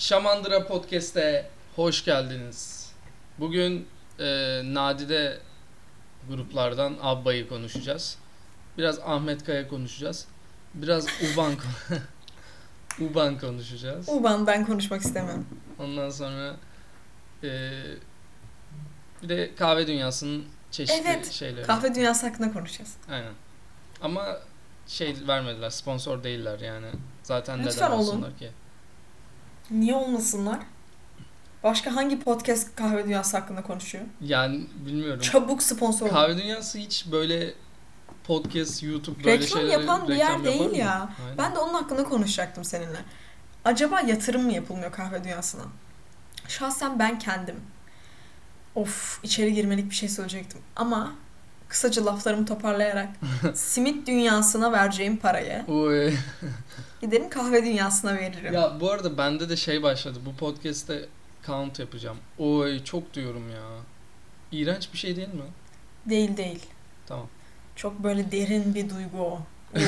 Şamandıra Podcast'e hoş geldiniz. Bugün e, Nadide gruplardan Abba'yı konuşacağız. Biraz Ahmet Kaya konuşacağız. Biraz Uban Uban konuşacağız. Uban ben konuşmak istemiyorum. Ondan sonra e, bir de kahve dünyasının çeşitli Evet, şeyleri. Kahve dünyası hakkında konuşacağız. Aynen. Ama şey vermediler, sponsor değiller yani. Zaten Lütfen neden olun. olsunlar ki? Niye olmasınlar? Başka hangi podcast kahve dünyası hakkında konuşuyor? Yani bilmiyorum. Çabuk sponsor ol. Kahve dünyası hiç böyle podcast, YouTube böyle Reklam şeylere yapan bir reklam yer değil mı? ya. Aynen. Ben de onun hakkında konuşacaktım seninle. Acaba yatırım mı yapılmıyor kahve dünyasına? Şahsen ben kendim. Of içeri girmelik bir şey söyleyecektim. Ama kısaca laflarımı toparlayarak simit dünyasına vereceğim parayı Oy. giderim kahve dünyasına veririm. ya bu arada bende de şey başladı. Bu podcast'te count yapacağım. Oy çok diyorum ya. İğrenç bir şey değil mi? Değil değil. Tamam. Çok böyle derin bir duygu o.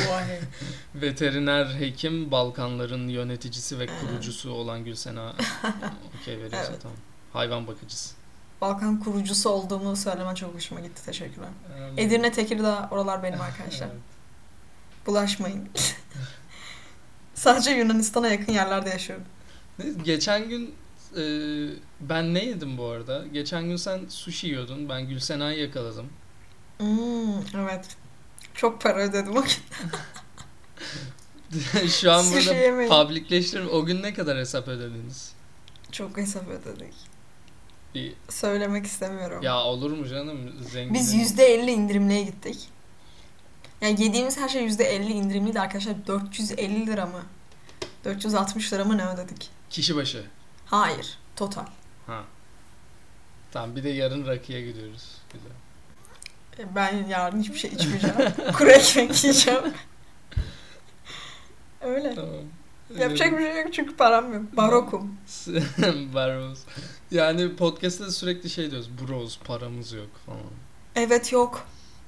Veteriner hekim Balkanların yöneticisi ve kurucusu olan Gülsena okey veriyorsa Evet. tamam. Hayvan bakıcısı. Balkan kurucusu olduğumu söylemen çok hoşuma gitti. Teşekkürler. Ee, Edirne, Tekirdağ oralar benim arkadaşlar. Evet. Bulaşmayın. Sadece Yunanistan'a yakın yerlerde yaşıyorum. Geçen gün e, ben ne yedim bu arada? Geçen gün sen sushi yiyordun. Ben Gülsena'yı yakaladım. Hmm, evet. Çok para ödedim o gün. Şu an burada yemeyin. publicleştiririm. O gün ne kadar hesap ödediniz? Çok hesap ödedik. Söylemek istemiyorum. Ya olur mu canım? Zengin. Biz %50 indirimliye gittik. Yani yediğimiz her şey %50 indirimliydi arkadaşlar. 450 lira mı? 460 lira mı ne ödedik? Kişi başı. Hayır. Total. Ha. Tamam bir de yarın rakıya gidiyoruz. Güzel. E, Ben yarın hiçbir şey içmeyeceğim. Kuru ekmek yiyeceğim. Öyle. Tamam. Yapacak bir şey yok çünkü param yok. Barokum. Barrows. Yani podcast'ta da sürekli şey diyoruz. Bros paramız yok falan. Evet yok.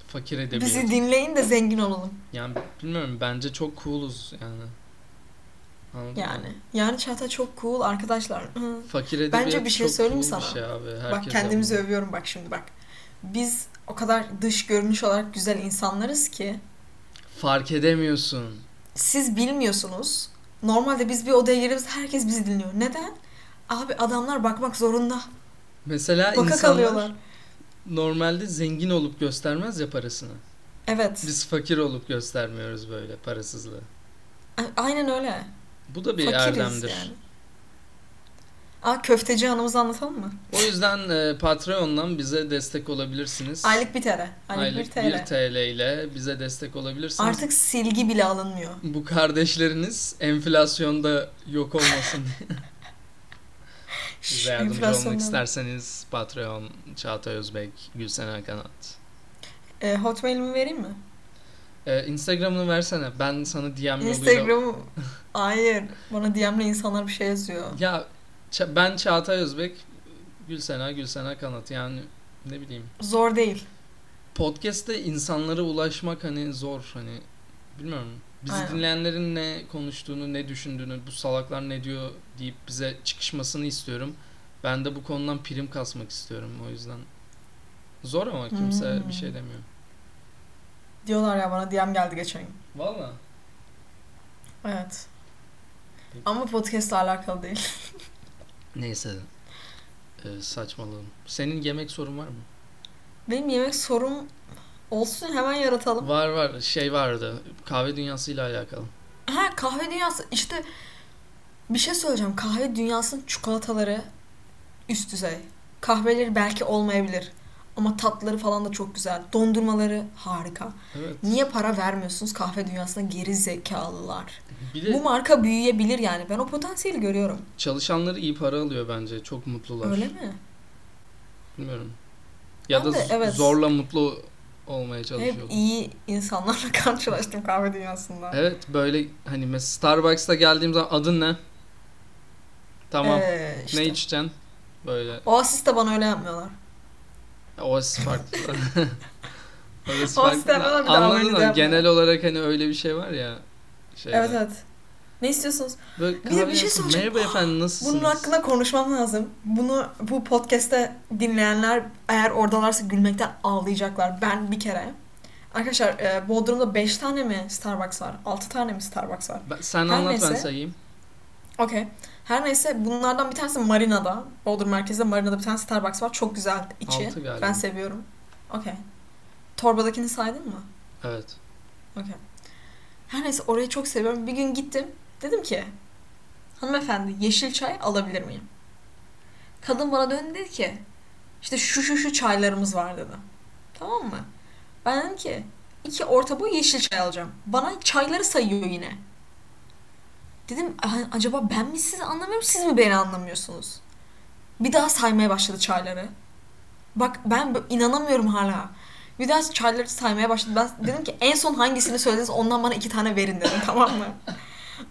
Fakir edebiyat. Bizi dinleyin de zengin olalım. Yani bilmiyorum bence çok cooluz yani. Anladın Yani. mı? Yani Çağatay çok cool arkadaşlar. Hı. Fakir edebiyat Bence bir şey söyleyeyim cool sana? Şey abi. Bak Herkes kendimizi yapmalı. övüyorum bak şimdi bak. Biz o kadar dış görünüş olarak güzel insanlarız ki Fark edemiyorsun. siz bilmiyorsunuz. Normalde biz bir odaya giriyoruz herkes bizi dinliyor. Neden? Abi adamlar bakmak zorunda. Mesela Baka insanlar kalıyorlar. normalde zengin olup göstermez ya parasını. Evet. Biz fakir olup göstermiyoruz böyle parasızlığı. A- Aynen öyle. Bu da bir Fakiriz erdemdir. yani. Aa köfteci anımızı anlatalım mı? O yüzden e, Patreon'dan bize destek olabilirsiniz. Aylık bir TL. Aylık, Aylık 1 TL. 1 TL ile bize destek olabilirsiniz. Artık silgi bile alınmıyor. Bu kardeşleriniz enflasyonda yok olmasın diye. Bize yardımcı olmak isterseniz Patreon, Çağatay Özbek, Gülsen Erkanat. E, hotmail'imi vereyim mi? Ee, Instagram'ını versene. Ben sana DM yoluyla... Instagram Hayır. Bana DM'le insanlar bir şey yazıyor. Ya Ça- ben Çağatay Özbek, Gülsena, Gülsena Kanat. Yani ne bileyim. Zor değil. Podcast'te insanlara ulaşmak hani zor hani bilmiyorum. Bizi Aynen. dinleyenlerin ne konuştuğunu, ne düşündüğünü, bu salaklar ne diyor deyip bize çıkışmasını istiyorum. Ben de bu konudan prim kasmak istiyorum o yüzden. Zor ama kimse Hmm. bir şey demiyor. Diyorlar ya bana DM geldi geçen gün. Valla. Evet. Ama podcast'la alakalı değil. Neyse. Ee, saçmalığım. Senin yemek sorun var mı? Benim yemek sorum olsun hemen yaratalım. Var var. Şey vardı. Kahve dünyasıyla alakalı. Ha kahve dünyası işte bir şey söyleyeceğim. Kahve dünyasının çikolataları üst düzey. Kahveleri belki olmayabilir. Ama tatları falan da çok güzel. Dondurmaları harika. Evet. Niye para vermiyorsunuz kahve dünyasına geri zekalılar? Bir de Bu marka büyüyebilir yani. Ben o potansiyeli görüyorum. çalışanları iyi para alıyor bence. Çok mutlular. Öyle mi? Bilmiyorum. Ya Ben da de, evet. zorla mutlu olmaya Hep çalışıyor. iyi insanlarla karşılaştım kahve dünyasında. Evet böyle hani mesela Starbucks'ta geldiğim zaman adın ne? Tamam. Ee, işte. Ne içeceksin? Böyle. Oasis de bana öyle yapmıyorlar. Oasis farklı. Orası farklı. Anladın mı? Genel olarak hani öyle bir şey var ya. Şey Evet evet. Ne istiyorsunuz? Böyle Bir de bir şey söyleyeceğim. Merhaba efendim nasılsınız? Bunun hakkında konuşmam lazım. Bunu bu podcast'te dinleyenler eğer oradalarsa gülmekten ağlayacaklar. Ben bir kere. Arkadaşlar e, Bodrum'da 5 tane mi Starbucks var? 6 tane mi Starbucks var? Ben- sen Her anlat ben neyse. sayayım. Okey. Her neyse bunlardan bir tanesi Marina'da. Bodrum merkezde Marina'da bir tane Starbucks var. Çok güzel içi. Altı galiba. Ben seviyorum. Okey. Torbadakini saydın mı? Evet. Okey. Her neyse orayı çok seviyorum. Bir gün gittim. Dedim ki hanımefendi yeşil çay alabilir miyim? Kadın bana döndü dedi ki işte şu şu şu çaylarımız var dedi. Tamam mı? Ben dedim ki iki orta boy yeşil çay alacağım. Bana çayları sayıyor yine. Dedim "Ha, acaba ben mi sizi anlamıyorum siz mi beni anlamıyorsunuz? Bir daha saymaya başladı çayları. Bak ben inanamıyorum hala. Bir daha çayları saymaya başladı. Ben dedim ki en son hangisini söylediniz ondan bana iki tane verin dedim tamam mı?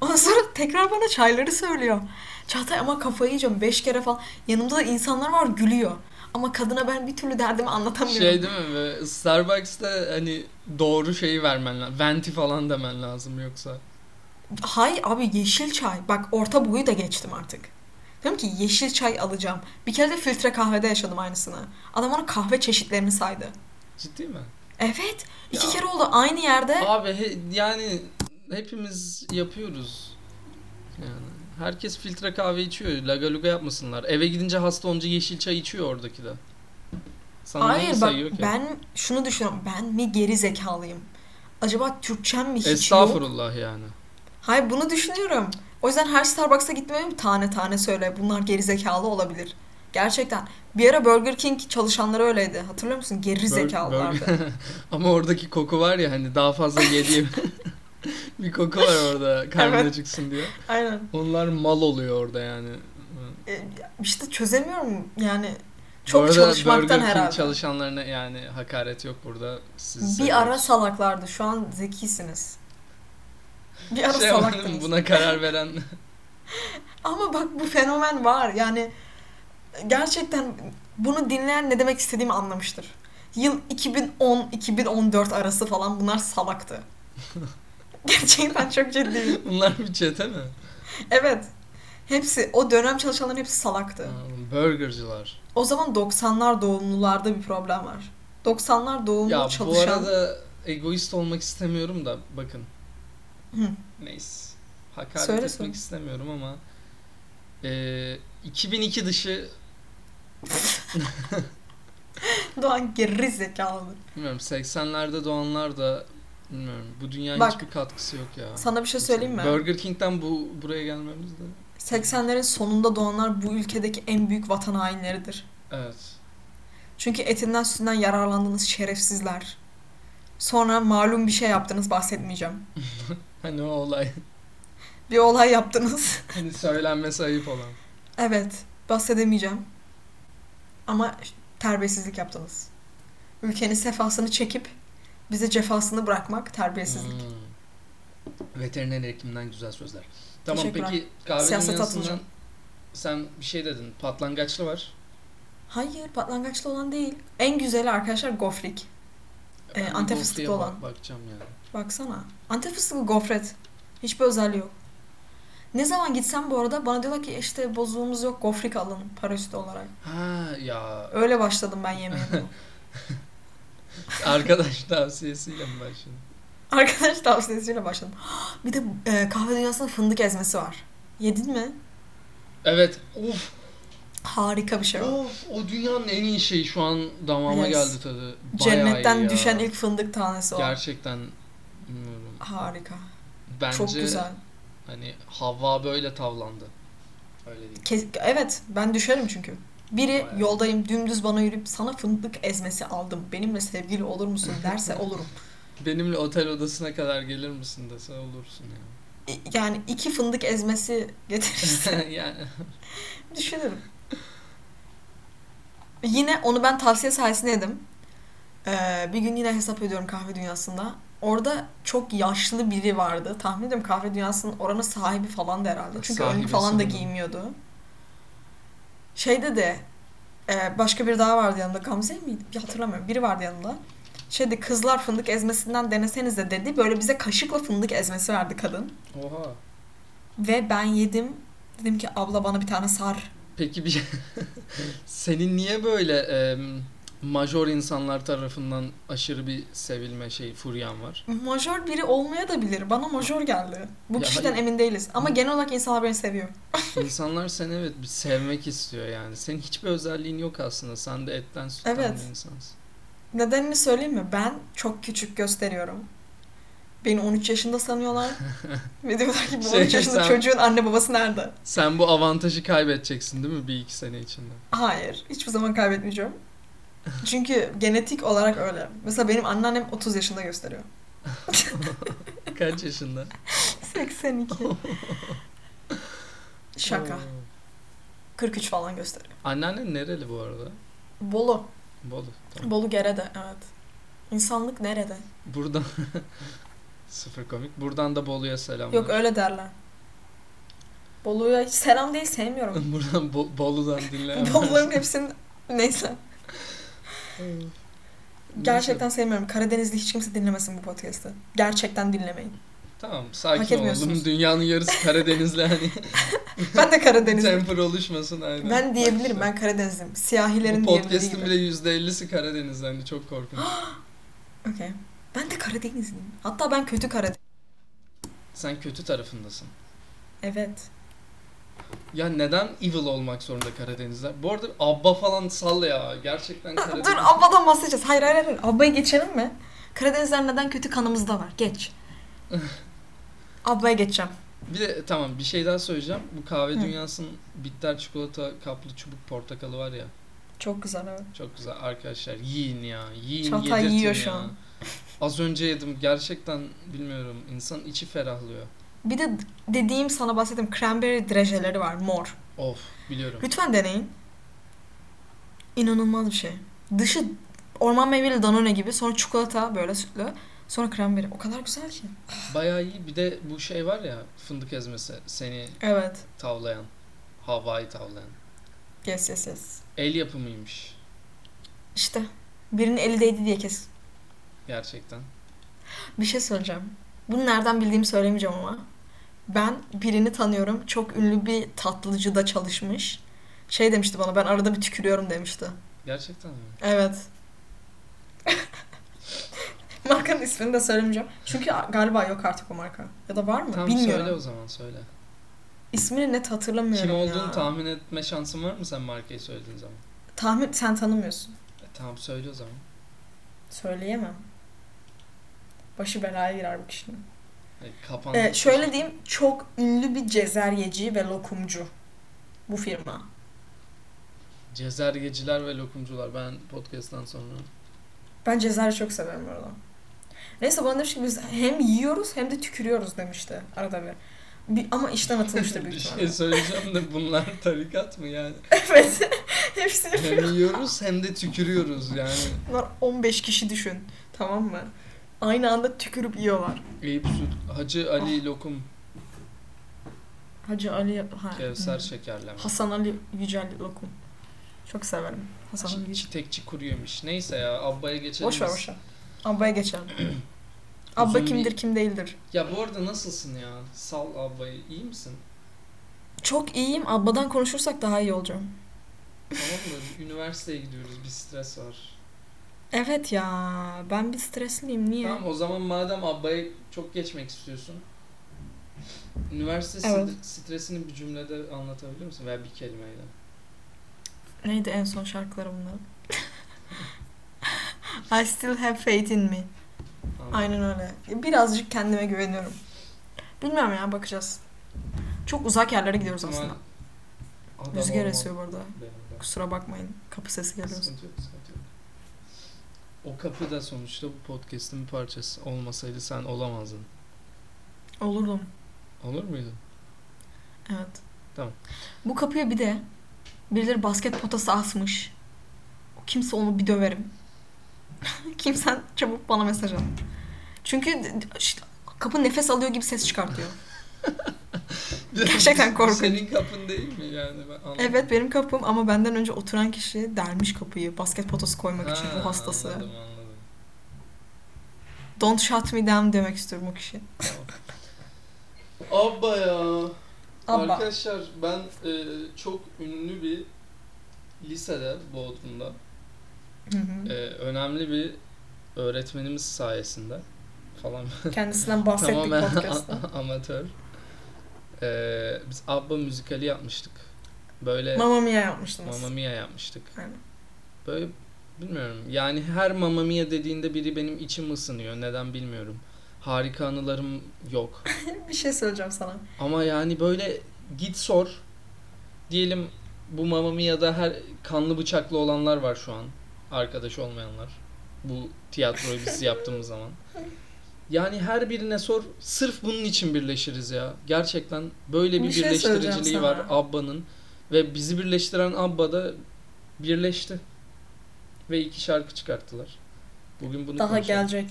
Ondan sonra tekrar bana çayları söylüyor. Çağatay ama kafayı yiyeceğim. Beş kere falan. Yanımda da insanlar var gülüyor. Ama kadına ben bir türlü derdimi anlatamıyorum. Şey değil mi? Starbucks'ta hani doğru şeyi vermen lazım. Venti falan demen lazım yoksa. Hay abi yeşil çay. Bak orta boyu da geçtim artık. Diyorum ki yeşil çay alacağım. Bir kere de filtre kahvede yaşadım aynısını. Adam bana kahve çeşitlerini saydı. Ciddi mi? Evet. iki Ya. kere oldu aynı yerde. Abi he- yani hepimiz yapıyoruz. Yani herkes filtre kahve içiyor. Lagaluga yapmasınlar. Eve gidince hasta olunca yeşil çay içiyor oradaki de. Sana neyi Hayır bak sayıyor ki? ben şunu düşünüyorum. Ben mi geri zekalıyım? Acaba Türkçem mi hiç yok? Estağfurullah yani. Hayır bunu düşünüyorum. O yüzden her Starbucks'a gitmeyeyim tane tane söyle. Bunlar geri zekalı olabilir. Gerçekten. Bir ara Burger King çalışanları öyleydi. Hatırlıyor musun? Geri zekalılardı. Ama oradaki koku var ya hani daha fazla yediğim bir koku var orada karnına Evet. çıksın diye. Aynen. Onlar mal oluyor orada yani. E, işte çözemiyorum yani. Bu Çok arada çalışmaktan Burger King herhalde. çalışanlarına yani hakaret yok burada. Sizi Bir ara salaklardı. Şu an zekisiniz. Bir ara şey salaktınız. buna karar veren Ama bak bu fenomen var. Yani gerçekten bunu dinleyen ne demek istediğimi anlamıştır. Yıl 2010-2014 arası falan bunlar salaktı. Gerçekten çok ciddiyim. bunlar bir çete mi? Evet. Hepsi, o dönem çalışanların hepsi salaktı. Aa, Burgercılar. O zaman 90'lar doğumlularda bir problem var. 90'lar doğumlu Ya bu çalışan... arada egoist olmak istemiyorum da bakın. Hı. Neyse. Hakaret Söyle, etmek söyle. istemiyorum ama e, 2002 dışı Doğan geri zekalıdır. bilmiyorum 80'lerde doğanlar da bilmiyorum bu dünya Bak, hiçbir katkısı yok ya. Sana bir şey söyleyeyim mi? Burger King'den bu buraya gelmemiz de 80'lerin sonunda doğanlar bu ülkedeki en büyük vatan hainleridir. evet. Çünkü etinden sütünden yararlandığınız şerefsizler. Sonra malum bir şey yaptınız bahsetmeyeceğim. Hani o olay Bir olay yaptınız. hani söylenmesi ayıp olan. evet bahsedemeyeceğim. Ama terbiyesizlik yaptınız. Ülkenin sefasını çekip bize cefasını bırakmak terbiyesizlik. Hmm. Veteriner hekimden güzel sözler. Tamam peki kahve Siyasete dünyasından sen bir şey dedin. Patlangaçlı var. Hayır patlangaçlı olan değil. En güzeli arkadaşlar gofrik. Bir Antep fıstıklı bak- olan. Bakacağım yani. Baksana. Antep fıstıklı gofret. Hiçbir özelliği yok. Ne zaman gitsem bu arada bana diyorlar ki işte bozuğumuz yok gofrik alın para üstü olarak. Ha ya Öyle başladım ben yemeğe. arkadaş tavsiyesiyle mi başladın? Arkadaş tavsiyesiyle başladım. Bir de e, kahve dünyasında fındık ezmesi var. Yedin mi? Evet. Of, Harika bir şey o. of o dünyanın en iyi şeyi şu an damağıma Yes. geldi tadı. Bayağı Cennetten düşen ilk fındık tanesi o. Gerçekten bilmiyorum. Harika. Bence Çok güzel. hani Havva böyle tavlandı. Öyle diyeyim. Kes- evet ben düşerim çünkü. Biri Bayağı. yoldayım dümdüz bana yürüyüp sana fındık ezmesi aldım. Benimle sevgili olur musun derse olurum. Benimle otel odasına kadar gelir misin dese olursun ya. İ- Yani iki fındık ezmesi getirirse yani düşünürüm. Yine onu ben tavsiye sayesinde yedim. Ee, bir gün yine hesap ediyorum kahve dünyasında. Orada çok yaşlı biri vardı. Tahmin ediyorum kahve dünyasının oranın sahibi falan da herhalde. Çünkü önlük falan da giymiyordu. Şeyde de e, başka bir daha vardı yanımda. Gamze miydi? Bir hatırlamıyorum. Biri vardı yanımda. Şeyde kızlar fındık ezmesinden deneseniz de dedi. Böyle bize kaşıkla fındık ezmesi verdi kadın. oha. Ve ben yedim. Dedim ki abla bana bir tane sar. Peki bir senin niye böyle e, major insanlar tarafından aşırı bir sevilme şey furyan var? Majör biri olmaya da bilir. Bana majör geldi. Bu Ya kişiden hayır. emin değiliz. Ama genel olarak insanlar beni seviyor. İnsanlar seni evet bir sevmek istiyor yani. Senin hiçbir özelliğin yok aslında. Sen de etten sütten Evet. bir insansın. Nedenini söyleyeyim mi? Ben çok küçük gösteriyorum. Beni 13 yaşında sanıyorlar. Ve diyorlar ki bu Şey, 13 yaşında sen- çocuğun anne babası nerede? Sen bu avantajı kaybedeceksin değil mi bir iki sene içinde? Hayır. Hiçbir zaman kaybetmeyeceğim. Çünkü genetik olarak öyle. Mesela benim anneannem 30 yaşında gösteriyor. Kaç yaşında? 82. Şaka. Oo. 43 falan gösteriyor. Anneannen nereli bu arada? Bolu. Bolu. Tamam. Bolu Gere'de evet. İnsanlık nerede? Buradan sıfır komik. Buradan da Bolu'ya selamlar. Yok öyle derler. Bolu'ya hiç selam değil sevmiyorum. Buradan Bo- Bolu'dan dinle. Bolu'ların hepsini neyse. Gerçekten sevmiyorum. Karadenizli hiç kimse dinlemesin bu podcast'ı. Gerçekten dinlemeyin. Tamam sakin olalım. Dünyanın yarısı Karadenizli hani. Ben de Karadenizliyim. Temper oluşmasın aynen. Ben diyebilirim. Ben Karadenizliyim. Siyahilerin Bu diyebildiği gibi. bile %50'si Karadenizli hani çok korkunç. Okey. Ben de Karadenizliyim. Hatta ben kötü Karadeniz. Sen kötü tarafındasın. Evet. Ya neden evil olmak zorunda Karadenizler? Bu arada Abba falan salla ya. Gerçekten Karadeniz. Dur Abba'dan bahsedeceğiz. Hayır hayır hayır. Abba'yı geçelim mi? Karadenizler neden kötü kanımızda var? Geç. Abba'ya geçeceğim. Bir de tamam bir şey daha söyleyeceğim. Bu kahve Hı. dünyasının bitter çikolata kaplı çubuk portakalı var ya. Çok güzel evet. Çok güzel arkadaşlar. Yiyin ya. Yiyin Çağatay yiyor ya. şu an. Az önce yedim. Gerçekten bilmiyorum. İnsan içi ferahlıyor. Bir de dediğim sana bahsettiğim cranberry drejeleri var. Mor. Of biliyorum. Lütfen deneyin. İnanılmaz bir şey. Dışı orman meyveli danone gibi. Sonra çikolata böyle sütlü. Sonra cranberry. O kadar güzel ki. Bayağı iyi. Bir de bu şey var ya fındık ezmesi seni Evet. tavlayan. Havayı tavlayan. Yes yes yes. El yapımıymış. İşte. Birinin eli değdi diye kes. Gerçekten. Bir şey söyleyeceğim. Bunu nereden bildiğimi söylemeyeceğim ama. Ben birini tanıyorum. Çok ünlü bir tatlıcıda çalışmış. Şey demişti bana ben arada bir tükürüyorum demişti. Gerçekten mi? Evet. Markanın ismini de söylemeyeceğim. Çünkü galiba yok artık o marka. Ya da var mı? Tamam Bilmiyorum. söyle o zaman söyle. İsmini net hatırlamıyorum Kim ya. olduğunu tahmin etme şansın var mı sen markayı söylediğin zaman? Tahmin sen tanımıyorsun. E, tamam söyle o zaman. Söyleyemem. Başı belaya girer bu kişinin. E. Ee, şöyle diyeyim çok ünlü bir cezeryeci ve lokumcu bu firma. Cezergeciler ve lokumcular. Ben podcast'tan sonra Ben cezerye çok severim orada. Neyse bana demiş ki biz hem yiyoruz hem de tükürüyoruz demişti arada bir. bir ama işten atılmıştır büyük bir ihtimalle. şey söyleyeceğim de bunlar tarikat mı yani? evet. Hepsi. Hem yiyoruz hem de tükürüyoruz yani. Bunlar 15 kişi düşün. Tamam mı? Aynı anda tükürüp yiyorlar. Eyüp Süt, Hacı Ali Lokum, Hacı Ali... Ha, Kevser hı. Şekerleme. Hasan Ali Yücel Lokum. Çok severim. Hasan Ali Çi- Yücel. Çitekçi kuru yemiş. Neyse ya Abba'ya geçelim. Boş ver biz. boş ver. Abba'ya geçelim. Abba Uzun kimdir bir- kim değildir. Ya bu arada nasılsın ya? Sal Abba'yı. iyi misin? Çok iyiyim. Abba'dan konuşursak daha iyi olacağım. Tamam mı? Üniversiteye gidiyoruz. Bir stres var. Evet ya. Ben bir stresliyim. Niye? Tamam o zaman madem Abba'ya çok geçmek istiyorsun. Üniversite Evet. st- stresini bir cümlede anlatabilir misin? Veya bir kelimeyle. Neydi en son şarkıları bunlar? I still have faith in me. Anladım. Aynen öyle. Birazcık kendime güveniyorum. Bilmiyorum ya bakacağız. Çok uzak yerlere gidiyoruz aslında. adam Rüzgar esiyor bu arada. benim de. Kusura bakmayın. Kapı sesi geliyor. Sıkıntı yok. O kapı da sonuçta bu podcast'ın bir parçası. Olmasaydı sen olamazdın. Olurdum. Olur muydun? Evet. Tamam. Bu kapıya bir de birileri basket potası asmış. Kimse onu bir döverim. Kimsen çabuk bana mesaj at. Çünkü işte kapı nefes alıyor gibi ses çıkartıyor. Gerçekten korkunç. Senin kapın değil mi yani? Ben. Evet benim kapım ama benden önce oturan kişi delmiş kapıyı basket potası koymak için Ha, bu hastası. Anladım anladım. Don't shut me down demek istiyorum o kişi. Abba ya. Abba. Arkadaşlar ben e, çok ünlü bir lisede Bodrum'da Hı hı. e, önemli bir öğretmenimiz sayesinde falan Kendisinden bahsettik podcast'ta. amatör. E, biz Abba müzikali yapmıştık. Böyle Mamma Mia yapmıştınız. Mamma Mia yapmıştık. Aynen. Böyle bilmiyorum. Yani her Mamma Mia dediğinde biri benim içim ısınıyor. Neden bilmiyorum. Harika anılarım yok. bir şey söyleyeceğim sana. Ama yani böyle git sor. Diyelim bu Mamma Mia'da her kanlı bıçaklı olanlar var şu an. Arkadaş olmayanlar. Bu tiyatroyu biz yaptığımız zaman. Yani her birine sor. Sırf bunun için birleşiriz ya. Gerçekten böyle bir, Bir şey birleştiriciliği var Abba'nın. Ve bizi birleştiren Abba da birleşti. Ve iki şarkı çıkarttılar. Bugün bunu Daha konuşalım. gelecek.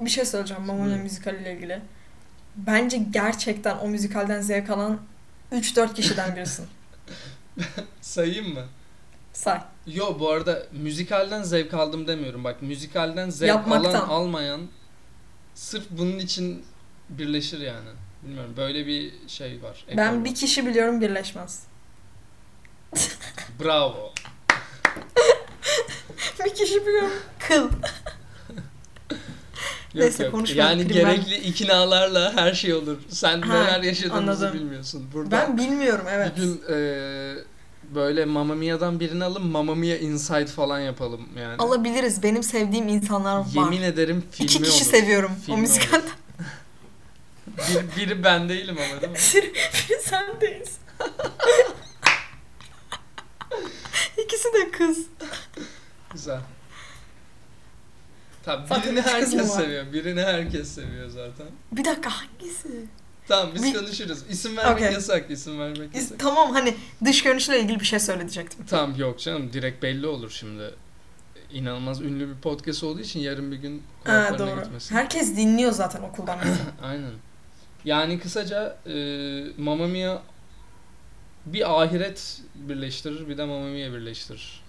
Bir şey söyleyeceğim Mamma Mia Hı. müzikaliyle ilgili. Bence gerçekten o müzikalden zevk alan 3-4 kişiden birisin. Sayayım mı? Say. Yo bu arada müzikalden zevk aldım demiyorum. Bak müzikalden zevk Yapmaktan. alan almayan sırf bunun için birleşir yani. Bilmiyorum böyle bir şey var. ekol Ben var. bir kişi biliyorum birleşmez. Bravo. bir kişi biliyorum. Kıl. Yok, Neyse, yok. konuşmayalım. Yani ben- gerekli iknalarla her şey olur. Sen Ha, neler yaşadığımızı anladım. bilmiyorsun. Burada Ben bilmiyorum evet. bir gün eee, böyle Mamma Mia'dan birini alın Mamma Mia Inside falan yapalım yani. Alabiliriz. Benim sevdiğim insanlar var. Yemin ederim filmi İki kişi olur. seviyorum o Filmi müzikalden. Bir, biri ben değilim ama değil mi? Biri, biri sendeyiz. İkisi de kız. Güzel. Zaten birini herkes seviyor. Birini herkes seviyor zaten. Bir dakika hangisi? Tamam biz Bir- konuşuruz. İsim vermek Okey. yasak. İsim vermek yasak. tamam hani dış görünüşle ilgili bir şey söyleyecektim. Tamam yok canım direkt belli olur şimdi. İnanılmaz ünlü bir podcast olduğu için yarın bir gün kulaklarına doğru. gitmesin. Herkes dinliyor zaten okuldan. Aynen. Yani kısaca e, Mamma Mia bir ahiret birleştirir bir de Mamma Mia birleştirir.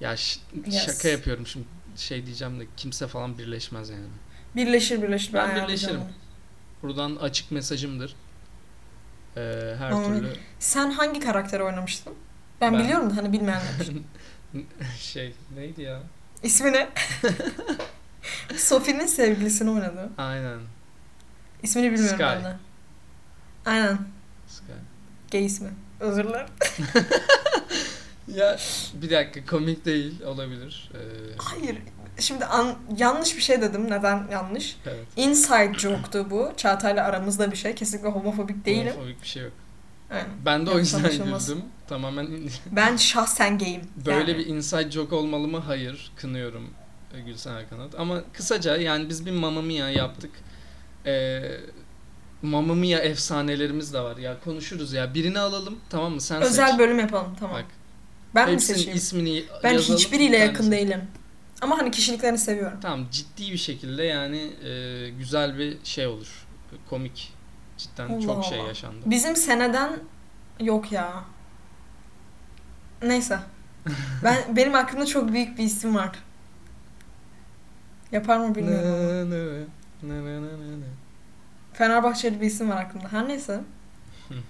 Ya ş- Yes. şaka yapıyorum şimdi şey diyeceğim de kimse falan birleşmez yani. Birleşir birleşir. Ben ayarlayacağım birleşirim. onu. Buradan açık mesajımdır. Ee, her Mia. türlü Sen hangi karakteri oynamıştın? Ben, Ben- biliyorum da hani bilmeyenler için. şey neydi ya? İsmi ne? Sophie'nin sevgilisini oynadı. Aynen. İsmini bilmiyorum Sky. ben de. Aynen. Sky. Gay ismi. Özür dilerim. Ya bir dakika komik değil olabilir. Ee, Hayır. Şimdi an- yanlış bir şey dedim. Neden yanlış? evet. Inside joke'tu bu. Çağatay'la aramızda bir şey. Kesinlikle homofobik değilim. Homofobik bir şey yok. Aynen. Ben de o Yanlış yüzden anlaşılmasın. güldüm. Tamamen Ben şahsen gayim. böyle Yani. bir inside joke olmalı mı? Hayır. Kınıyorum e, Gülsen Erkanat. Ama kısaca yani biz bir Mamma Mia yaptık. Ee, Mamma Mia efsanelerimiz de var. Ya konuşuruz ya. Birini alalım tamam mı? Sen Özel seç. bölüm yapalım tamam. Bak. ben mi seçeyim? ismini Ben yazalım, hiçbiriyle bir yakın değilim. Ama hani kişiliklerini seviyorum. Tamam ciddi bir şekilde yani e, güzel bir şey olur. Komik. Cidden Allah çok şey Allah. yaşandı. Bizim seneden yok ya. Neyse. Ben benim aklımda çok büyük bir isim var. Yapar mı bilmiyorum. Fenerbahçeli bir isim var aklımda. Her neyse.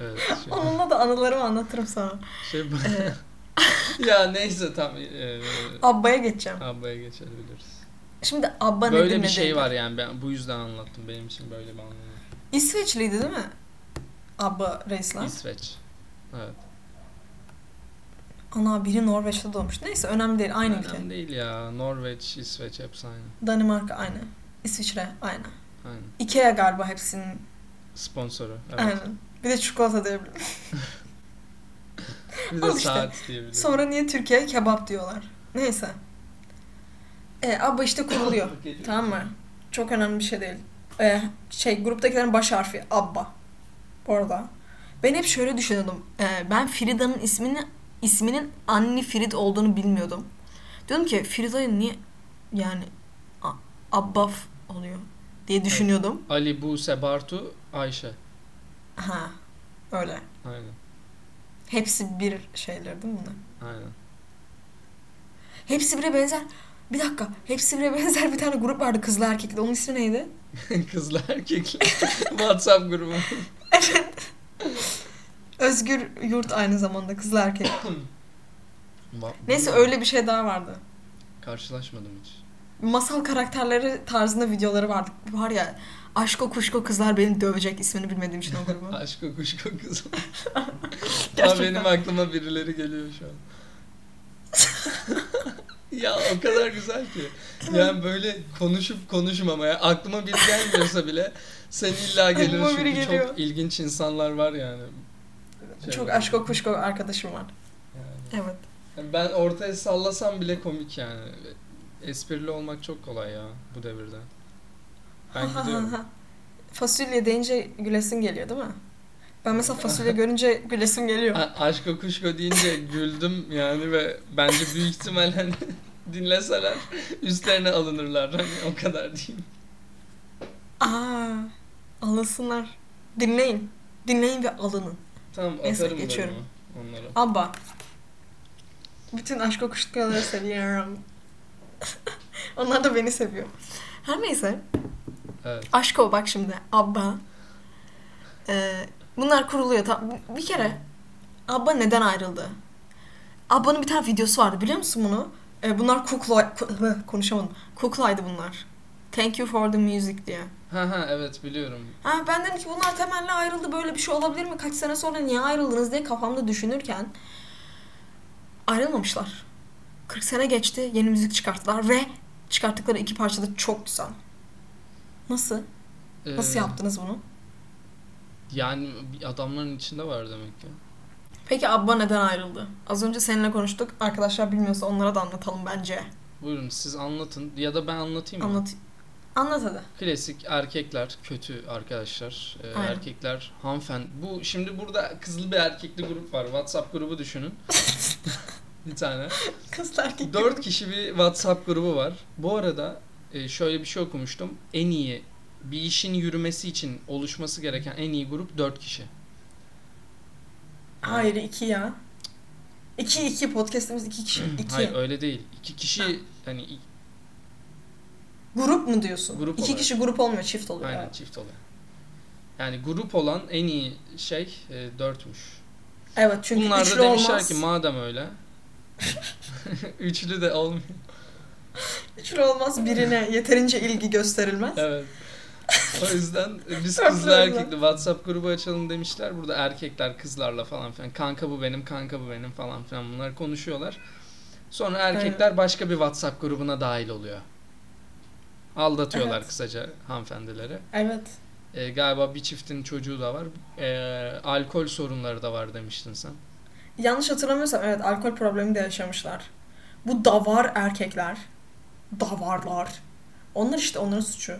evet. Şey, Onunla da anılarımı anlatırım sana. şey Ee, ya neyse tam e, Abba'ya geçeceğim. Abba'ya geçebiliriz. Şimdi Abba nedir Böyle bir ne şey var yani ben bu yüzden anlattım benim için böyle bir anlamı. İsveçliydi değil mi? Abba reisler. İsveç. Evet. Ana biri Norveç'te doğmuş. Neyse önemli değil. Aynı ülke. Önemli değil ya. Norveç, İsveç hepsi aynı. Danimarka aynı. İsviçre aynı. Aynen. Ikea galiba hepsinin. Sponsoru. Evet. Aynen. Bir de çikolata diyebilirim. Bir de Al işte. saat diyebilirim. Sonra niye Türkiye kebap diyorlar? Neyse. E, Abba işte kuruluyor. tamam mı? Çok önemli bir şey değil. E, şey gruptakilerin baş harfi Abba. Bu arada. Ben hep şöyle düşünüyordum. E, ben Frida'nın ismini isminin Anni Frid olduğunu bilmiyordum. Diyorum ki Frida'yı niye yani A- Abba oluyor diye düşünüyordum. Ali, Buse, Bartu, Ayşe. Ha. Öyle. Aynen. Hepsi bir şeyler değil mi bunlar? Aynen. Hepsi bire benzer. Bir dakika. Hepsi bire benzer bir tane grup vardı kızlı erkekli. Onun ismi neydi? Kızlar erkekler. WhatsApp grubu. Özgür yurt aynı zamanda kızla erkek. Neyse öyle bir şey daha vardı. Karşılaşmadım hiç. Masal karakterleri tarzında videoları vardı. Var ya aşko kuşko kızlar beni dövecek ismini bilmediğim için o grubun. Aşk o kuşko kız. Ama Gerçekten. benim aklıma birileri geliyor şu an. ya o kadar güzel ki. Yani böyle konuşup konuşmamaya aklıma biri gelmiyorsa bile sen illa gelir Aklıma biri çünkü geliyor. çok ilginç insanlar var yani. Şey Çok var. aşko kuşko arkadaşım var. Yani. Evet. Yani Ben ortaya sallasam bile komik yani. Esprili olmak çok kolay ya bu devirde. Ben gidiyorum. fasulye deyince gülesin geliyor değil mi? Ben mesela fasulye görünce gülesim geliyor. A- Aşko kuşko deyince güldüm yani ve bence büyük ihtimal hani dinleseler üstlerine alınırlar. Hani o kadar diyeyim. Aa, alınsınlar. Dinleyin. Dinleyin ve alının. Tamam Neyse, atarım geçiyorum. ben onları. Abba. Bütün aşk okuştukaları seviyorum. Onlar da beni seviyor. Her neyse. Evet. Aşko bak şimdi. Abba. Ee, bunlar kuruluyor. Ta- bir kere. Abba neden ayrıldı? Abba'nın bir tane videosu vardı biliyor musun bunu? Ee, bunlar kukla... ku- konuşamadım. Kuklaydı bunlar. Thank you for the music diye. Ha ha evet biliyorum. Ha, ben dedim ki bunlar temelli ayrıldı böyle bir şey olabilir mi? Kaç sene sonra niye ayrıldınız diye kafamda düşünürken ayrılmamışlar. 40 sene geçti yeni müzik çıkarttılar ve çıkarttıkları iki parça da çok güzel. Nasıl? Nasıl Ee, yaptınız bunu? Yani adamların içinde var demek ki. Peki Abba neden ayrıldı? Az önce seninle konuştuk. Arkadaşlar bilmiyorsa onlara da anlatalım bence. Buyurun siz anlatın ya da ben anlatayım mı? Anlat. Anlat hadi. Klasik erkekler kötü arkadaşlar. Ee, Aynen. erkekler hanımefendi. Bu şimdi burada kızlı bir erkekli grup var. WhatsApp grubu düşünün. bir tane. Kızlar erkek. Dört kişi bir WhatsApp grubu var. Bu arada şöyle bir şey okumuştum. En iyi bir işin yürümesi için oluşması gereken en iyi grup dört kişi. Hayır iki ya. İki iki podcastimiz iki kişi. İki. Hayır öyle değil. İki kişi Ha. hani Grup mu diyorsun? Grup iki olarak. kişi grup olmuyor çift oluyor. aynen Evet. çift oluyor. Yani grup olan en iyi şey e, dörtmüş. Evet çünkü Bunlar da demişler olmaz. ki madem öyle üçlü de olmuyor. Üçlü olmaz birine yeterince ilgi gösterilmez. Evet. O yüzden biz güzel. erkekli WhatsApp grubu açalım demişler. Burada erkekler kızlarla falan filan. Kanka bu benim, kanka bu benim falan filan bunlar konuşuyorlar. Sonra erkekler başka bir WhatsApp grubuna dahil oluyor. Aldatıyorlar Evet. kısaca hanımefendileri. Evet. Ee, galiba bir çiftin çocuğu da var. Ee, alkol sorunları da var demiştin sen. Yanlış hatırlamıyorsam evet alkol problemi de yaşamışlar. Bu davar erkekler. Davarlar. Onlar işte onların suçu.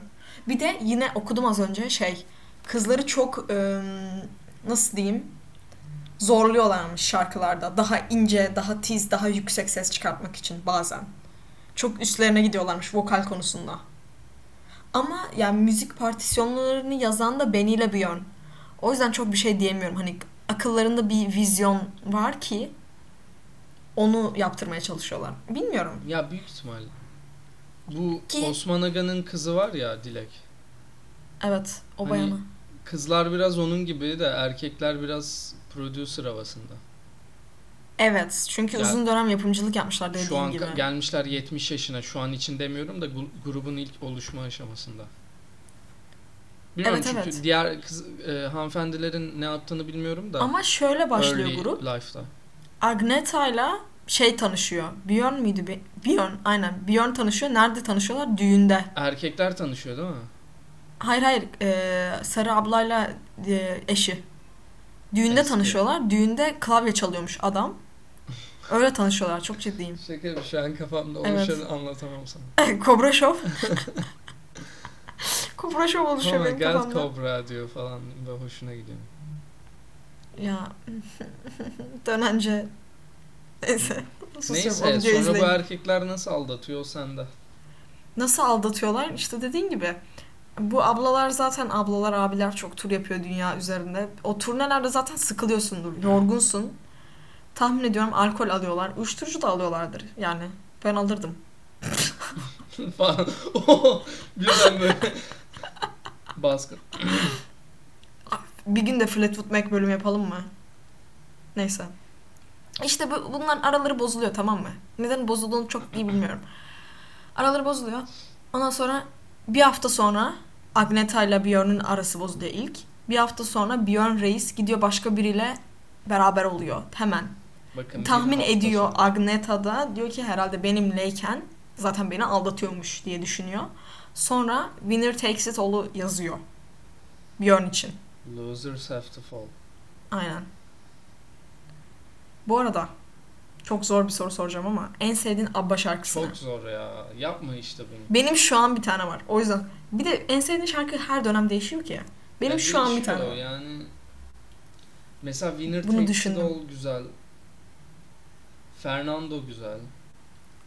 Bir de yine okudum az önce şey kızları çok nasıl diyeyim zorluyorlarmış şarkılarda. Daha ince, daha tiz, daha yüksek ses çıkartmak için bazen. Çok üstlerine gidiyorlarmış vokal konusunda. Ama yani müzik partisyonlarını yazan da Benny ile Björn. O yüzden çok bir şey diyemiyorum. Hani akıllarında bir vizyon var ki onu yaptırmaya çalışıyorlar. Bilmiyorum. Ya büyük ihtimal. Bu Ki- Osman Aga'nın kızı var ya Dilek. Evet, o Hani- bayanı. Kızlar biraz onun gibi de erkekler biraz producer havasında. Evet, çünkü Ya- uzun dönem yapımcılık yapmışlar dediğin Şu an gibi. gelmişler 70 yaşına. Şu an için demiyorum da grubun ilk oluşma aşamasında. Bilmiyorum Evet, çünkü evet. diğer kız e, hanımefendilerin ne yaptığını bilmiyorum da. Ama şöyle başlıyor grup. life'da. Agneta'yla şey tanışıyor. Björn müydü? Björn, aynen. Björn tanışıyor. Nerede tanışıyorlar? Düğünde. Erkekler tanışıyor değil mi? Hayır hayır. Ee, Sarı ablayla e, eşi. Düğünde Eski. tanışıyorlar. Düğünde klavye çalıyormuş adam. Öyle tanışıyorlar. Çok ciddiyim. Yapıyorum, şu an kafamda Evet. oluşanı anlatamam sana. Kobra Show. Kobra Show oluşuyor Oh benim god kafamda. Cobra diyor falan ve hoşuna gidiyor. Ya dönence neyse. Susuyorum, Neyse sonra bu izleyin. erkekler nasıl aldatıyor sende. Nasıl aldatıyorlar? İşte dediğin gibi. Bu ablalar zaten ablalar abiler çok tur yapıyor dünya üzerinde. O turnelerde zaten sıkılıyorsundur. Yorgunsun. Tahmin ediyorum alkol alıyorlar. Uyuşturucu da alıyorlardır yani. Ben alırdım. falan. Birden böyle Baskın. Bir gün de Fleetwood Mac bölümü yapalım mı? Neyse. İşte bu, bunların araları bozuluyor tamam mı? Neden bozulduğunu çok iyi bilmiyorum. Araları bozuluyor. Ondan sonra bir hafta sonra Agneta ile Björn'ün arası bozuluyor ilk. Bir hafta sonra Björn Reis gidiyor başka biriyle beraber oluyor. Hemen. Bakın Tahmin ediyor sonra- Agneta da diyor ki herhalde benimleyken zaten beni aldatıyormuş diye düşünüyor. Sonra Winner Takes It All'u yazıyor. Björn için. Losers have to fall. Aynen. Bu arada çok zor bir soru soracağım ama en sevdiğin ABBA şarkısı ne? Çok zor ya. Yapma işte bunu. Benim şu an bir tane var. O yüzden bir de en sevdiğin şarkı her dönem değişiyor ki. Benim Ya şu an bir değişiyor tane var. Yani mesela Winner Bunu Takes It düşündüm. All güzel. Fernando güzel.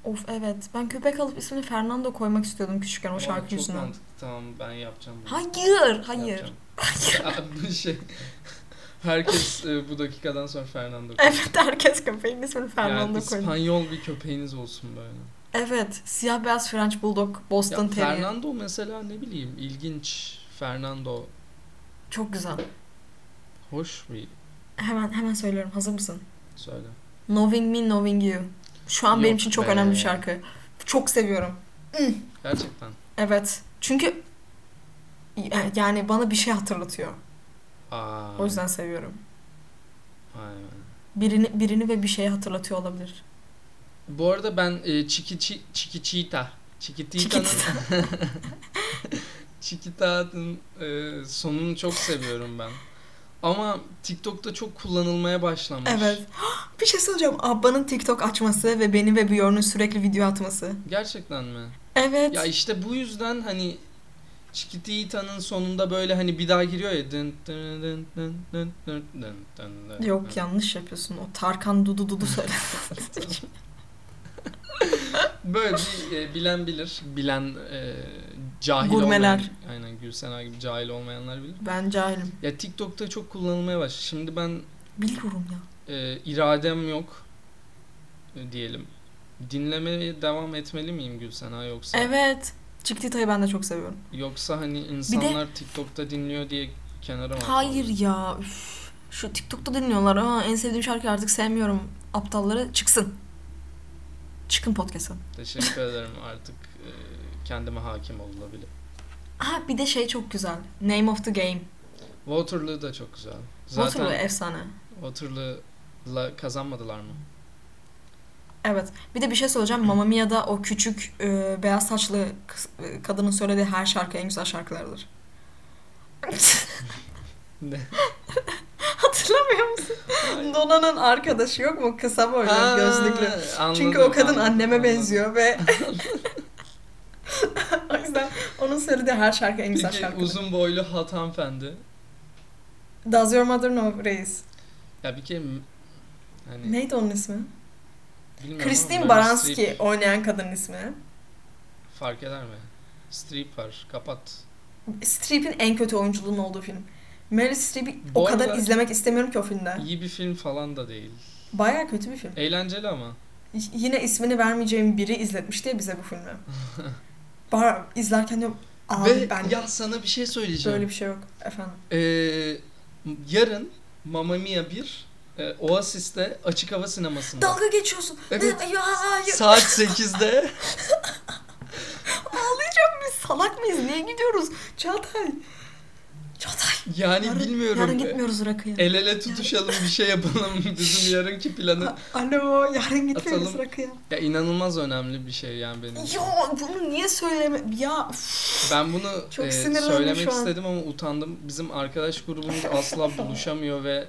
Of evet. Ben köpek alıp ismini Fernando koymak istiyordum küçükken o Ama şarkı çok yüzünden. mantıklı. Tamam ben yapacağım bunu. Hayır, hayır. Yapacağım. Ya bu şey herkes e, bu dakikadan sonra Fernando koyuyor. Evet herkes köpeğin ismini Fernando yani koydu. İspanyol bir köpeğiniz olsun böyle. Evet. Siyah beyaz French Bulldog, Boston Ya Terrier. Fernando mesela ne bileyim ilginç. Fernando Çok güzel. hoş bir Hemen hemen söylüyorum. Hazır mısın? söyle. Knowing Me, Knowing You. Şu an benim Yok için çok be. önemli bir şarkı. Çok seviyorum. Gerçekten. Evet. Çünkü yani bana bir şey hatırlatıyor. Aa, O yüzden seviyorum. Be. Birini birini ve bir şeyi hatırlatıyor olabilir. Bu arada ben e, Chiquichi, Chiquichita Chiquitita'nın Chiquita'nın e, sonunu çok seviyorum ben. Ama TikTok'ta çok kullanılmaya başlamış. Evet. Bir şey söyleyeceğim. Abba'nın TikTok açması ve beni ve Björn'ün sürekli video atması. Gerçekten mi? Evet. Ya işte bu yüzden hani Chiquitita'nın sonunda böyle hani bir daha giriyor ya. Yok yanlış yapıyorsun. O Tarkan Dudu Dudu söyle. böyle bir, e, bilen bilir. Bilen e, cahil Gurmeler. olmayan. Aynen Gülsena gibi cahil olmayanlar bilir. Ben cahilim. Ya TikTok'ta çok kullanılmaya başladı. Şimdi ben biliyorum ya. E, iradem yok e, diyelim. Dinlemeye devam etmeli miyim Gülsena yoksa? Evet. Chiquitita'yı ben de çok seviyorum. Yoksa hani insanlar TikTok'ta dinliyor diye kenara mı Hayır ya. üf. Şu TikTok'ta dinliyorlar. Aa, en sevdiğim şarkıyı artık sevmiyorum. Aptalları çıksın. Çıkın podcast'a. Teşekkür ederim artık e, kendime hakim olabilir. Ha bir de şey çok güzel. Name of the Game. Waterloo da çok güzel. Waterloo Zaten efsane. Waterloo'la kazanmadılar mı? Evet. Bir de bir şey söyleyeceğim. Mamma Mia'da o küçük e, beyaz saçlı kız- e, kadının söylediği her şarkı en güzel şarkılardır. Ne? Hatırlamıyor musun? Dona'nın arkadaşı yok mu? Kısa boylu, Ha, gözlüklü. Çünkü o kadın anladım, anneme anladım. benziyor ve o yüzden onun söylediği her şarkı en güzel Peki şarkı. uzun boylu hat hanımefendi. Does Your Mother Know Reis? Ya bir kere m- hani Neydi onun ismi? Bilmiyorum Christine Baranski Streep oynayan kadının ismi. fark eder mi? Streep var. Kapat. Streep'in en kötü oyunculuğunun olduğu film. Meryl Streep'i o kadar izlemek istemiyorum ki o filmde. İyi bir film falan da değil. Baya kötü bir film. Eğlenceli ama. Y- Yine ismini vermeyeceğim biri izletmişti ya bize bu filmi. Bar izlerken diyorum abi Ve ben ya sana bir şey söyleyeceğim. böyle bir şey yok efendim. Ee, yarın Mamma Mia 1 e, Oasis'te açık hava sinemasında. Dalga geçiyorsun. Evet. Ne? Ya hayır. Saat 8'de Biz salak mıyız? Niye gidiyoruz? Çağatay. Çağatay. yani Yarın, bilmiyorum. yarın gitmiyoruz Rakı'ya. El ele tutuşalım bir şey yapalım. Bizim yarınki planı. Alo yarın gitmiyoruz Atalım. Rakı'ya. Ya inanılmaz önemli bir şey yani benim. Ya bunu niye söyleme... Ya. Ben bunu Çok e, söylemek istedim ama utandım. Bizim arkadaş grubumuz asla buluşamıyor ve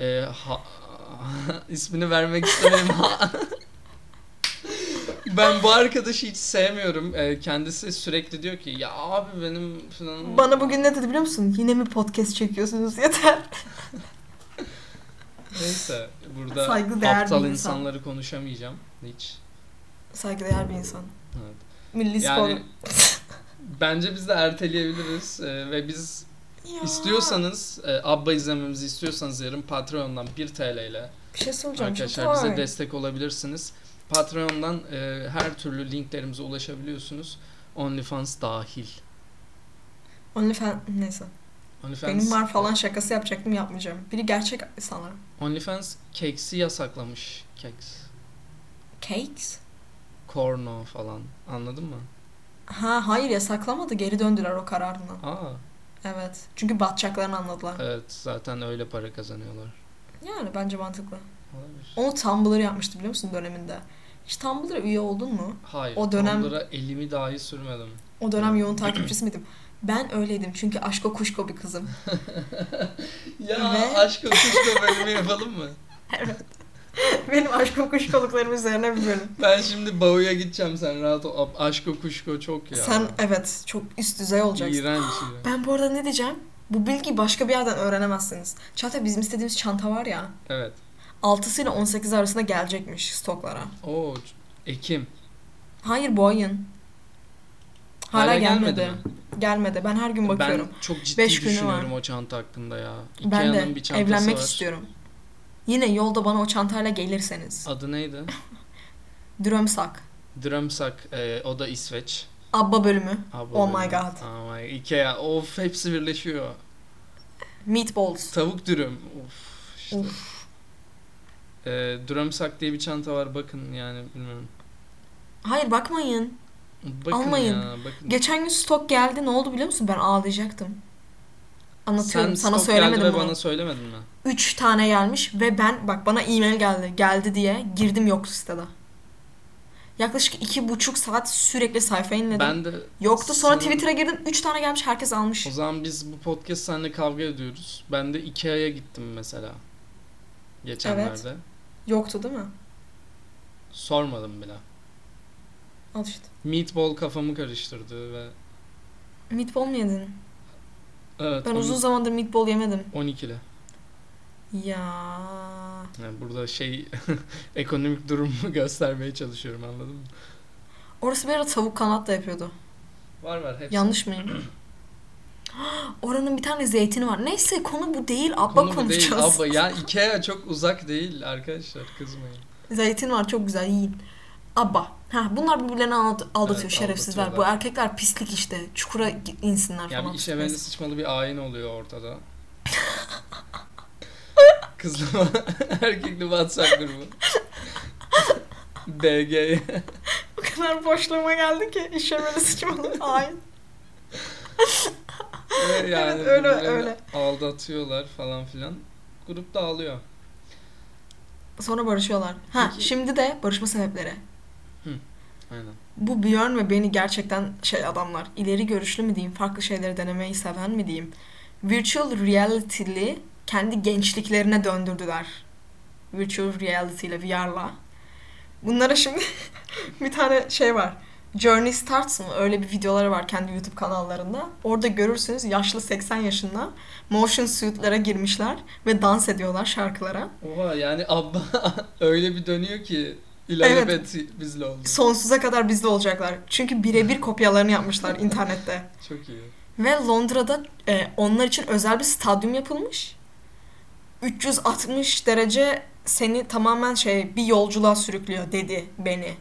e, ha, ismini vermek istemem. ben bu arkadaşı hiç sevmiyorum. E, kendisi sürekli diyor ki ya abi benim falan. bana bugün ne dedi biliyor musun? Yine mi podcast çekiyorsunuz yeter. Neyse burada Saygıdeğer aptal insan. insanları konuşamayacağım hiç. Saygıdeğer bir insan. Evet. Milli Yani spor. bence biz de erteleyebiliriz e, ve biz Ya. istiyorsanız e, Abba izlememizi istiyorsanız yarın Patreon'dan 1 TL ile Bir şey soracağım. Arkadaşlar bize destek olabilirsiniz. Patreon'dan e, her türlü linklerimize ulaşabiliyorsunuz. OnlyFans dahil. OnlyFans neyse. OnlyFans, Benim var falan şakası yapacaktım yapmayacağım. Biri gerçek sanırım. OnlyFans keksi yasaklamış. Keks. Cakes? Korno falan. Anladın mı? Ha hayır yasaklamadı. Geri döndüler o kararından. Aa, Evet. Çünkü batacaklarını anladılar. evet zaten öyle para kazanıyorlar. Yani bence mantıklı. Olabilir. Onu Tumblr yapmıştı biliyor musun döneminde? Hiç Tumblr'a üye oldun mu? Hayır. o dönem- Tumblr'a elimi dahi sürmedim. O dönem yoğun takipçisi miydim? Ben öyleydim çünkü aşko kuşko bir kızım. Ya Ve- aşk o kuşko bölümü yapalım mı? evet. Benim aşko kuşkoluklarım üzerine bir bölüm. Ben şimdi Bao'ya gideceğim sen rahat ol. Aşk o kuşko çok ya. Sen evet çok üst düzey olacaksın. İğrenç ya. Ben bu arada ne diyeceğim? Bu bilgiyi başka bir yerden öğrenemezsiniz. Çağatay bizim istediğimiz çanta var ya. Evet. 6'sı ile 18 arasında gelecekmiş stoklara. Oo, Ekim. Hayır bu ayın. Hala, Hala gelmedi. gelmedi gelmedi. Ben her gün bakıyorum. Ben çok ciddi Beş günü düşünüyorum o çanta hakkında ya. Ben, Ikea'nın bir de çantası evlenmek var. istiyorum. Yine yolda bana o çantayla gelirseniz. Adı neydi? Drömsak. Drumsak. e, o da İsveç. Abba bölümü. Abi, Oh my god. Oh my Ikea. Of hepsi birleşiyor. Meatballs. Tavuk dürüm. Of işte. Of. E, Drumsak diye bir çanta var bakın yani bilmiyorum. Hayır bakmayın. Bakın Almayın. ya bakın. Geçen gün stok geldi. Ne oldu biliyor musun? Ben ağlayacaktım. Anlatıyorum. Sen Sana stok geldi söylemedim ve bunu. bana söylemedin mi? 3 tane gelmiş ve ben bak bana e-mail geldi. Geldi diye girdim yoktu sitede. Yaklaşık iki buçuk saat sürekli sayfa inledim. Ben de Yoktu. Sonra Senin- Twitter'a girdim. 3 tane gelmiş. Herkes almış. o zaman biz bu podcast seninle kavga ediyoruz. Ben de Ikea'ya gittim mesela. Geçenlerde. Yoktu değil mi? Sormadım bile. Al işte. Meatball kafamı karıştırdı ve Meatball mu yedin? Evet Ben on- uzun zamandır meatball yemedim. 12'li. Ya. Yani burada şey ekonomik durumumu göstermeye çalışıyorum anladın mı? Orası bir ara tavuk kanat da yapıyordu. Var var hepsi. Yanlış mıyım? Oranın bir tane zeytini var. Neyse konu bu değil. Abba Konu bu değil. konuşacağız. Abba ya Ikea çok uzak değil arkadaşlar kızmayın. Zeytin var çok güzel yiyin. Abba. Ha, bunlar birbirlerini aldat- aldatıyor Evet, şerefsizler. Bu aldatıyorlar. erkekler pislik işte. Çukura gi- insinler falan. bir işe bence sıçmalı bir ayin oluyor ortada. Kızla erkekli WhatsApp grubu. BG. O kadar boşluğuma geldi ki işe böyle sıçmalı. Ay. Yani Evet, öyle, birbirlerini öyle. aldatıyorlar falan filan. Grup dağılıyor. Sonra barışıyorlar. Ha Peki- şimdi de barışma sebepleri. Aynen. Bu Björn ve beni gerçekten şey adamlar. ileri görüşlü mü diyeyim, farklı şeyleri denemeyi seven mi diyeyim. Virtual reality'li kendi gençliklerine döndürdüler. Virtual reality ile VR'la. Bunlara şimdi bir tane şey var. Journey Starts mı? Öyle bir videoları var kendi YouTube kanallarında. Orada görürsünüz yaşlı 80 yaşında motion suit'lere girmişler ve dans ediyorlar şarkılara. Oha yani abba öyle bir dönüyor ki ilelebet bizle oldu. Sonsuza kadar bizde olacaklar. Çünkü birebir kopyalarını yapmışlar internette. Çok iyi. Ve Londra'da e, onlar için özel bir stadyum yapılmış. 360 derece seni tamamen şey bir yolculuğa sürüklüyor dedi beni.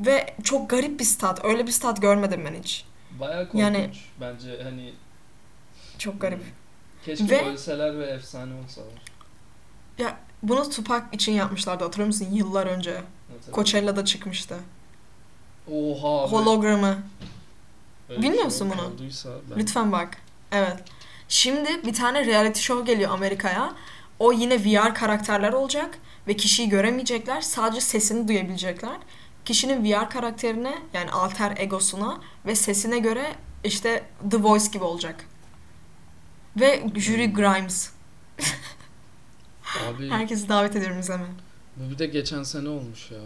Ve çok garip bir stat. Öyle bir stat görmedim ben hiç. Bayağı korkunç. Yani- Bence hani Çok garip. keşke Ve- ölseler ve efsane olsalar. Ya bunu Tupac için yapmışlardı hatırlıyor musun? Yıllar önce. Coachella'da çıkmıştı. Oha. be. Hologramı. Öyle Bilmiyor şey musun bunu? Ben... Lütfen bak. Evet. Şimdi bir tane reality show geliyor Amerika'ya. O yine VR karakterler olacak ve kişiyi göremeyecekler. Sadece sesini duyabilecekler. Kişinin VR karakterine yani alter egosuna ve sesine göre işte The Voice gibi olacak. Ve Jury Hmm. Grimes. Abi Herkesi davet ediyorum izlemeye. Bu bir de geçen sene olmuş ya.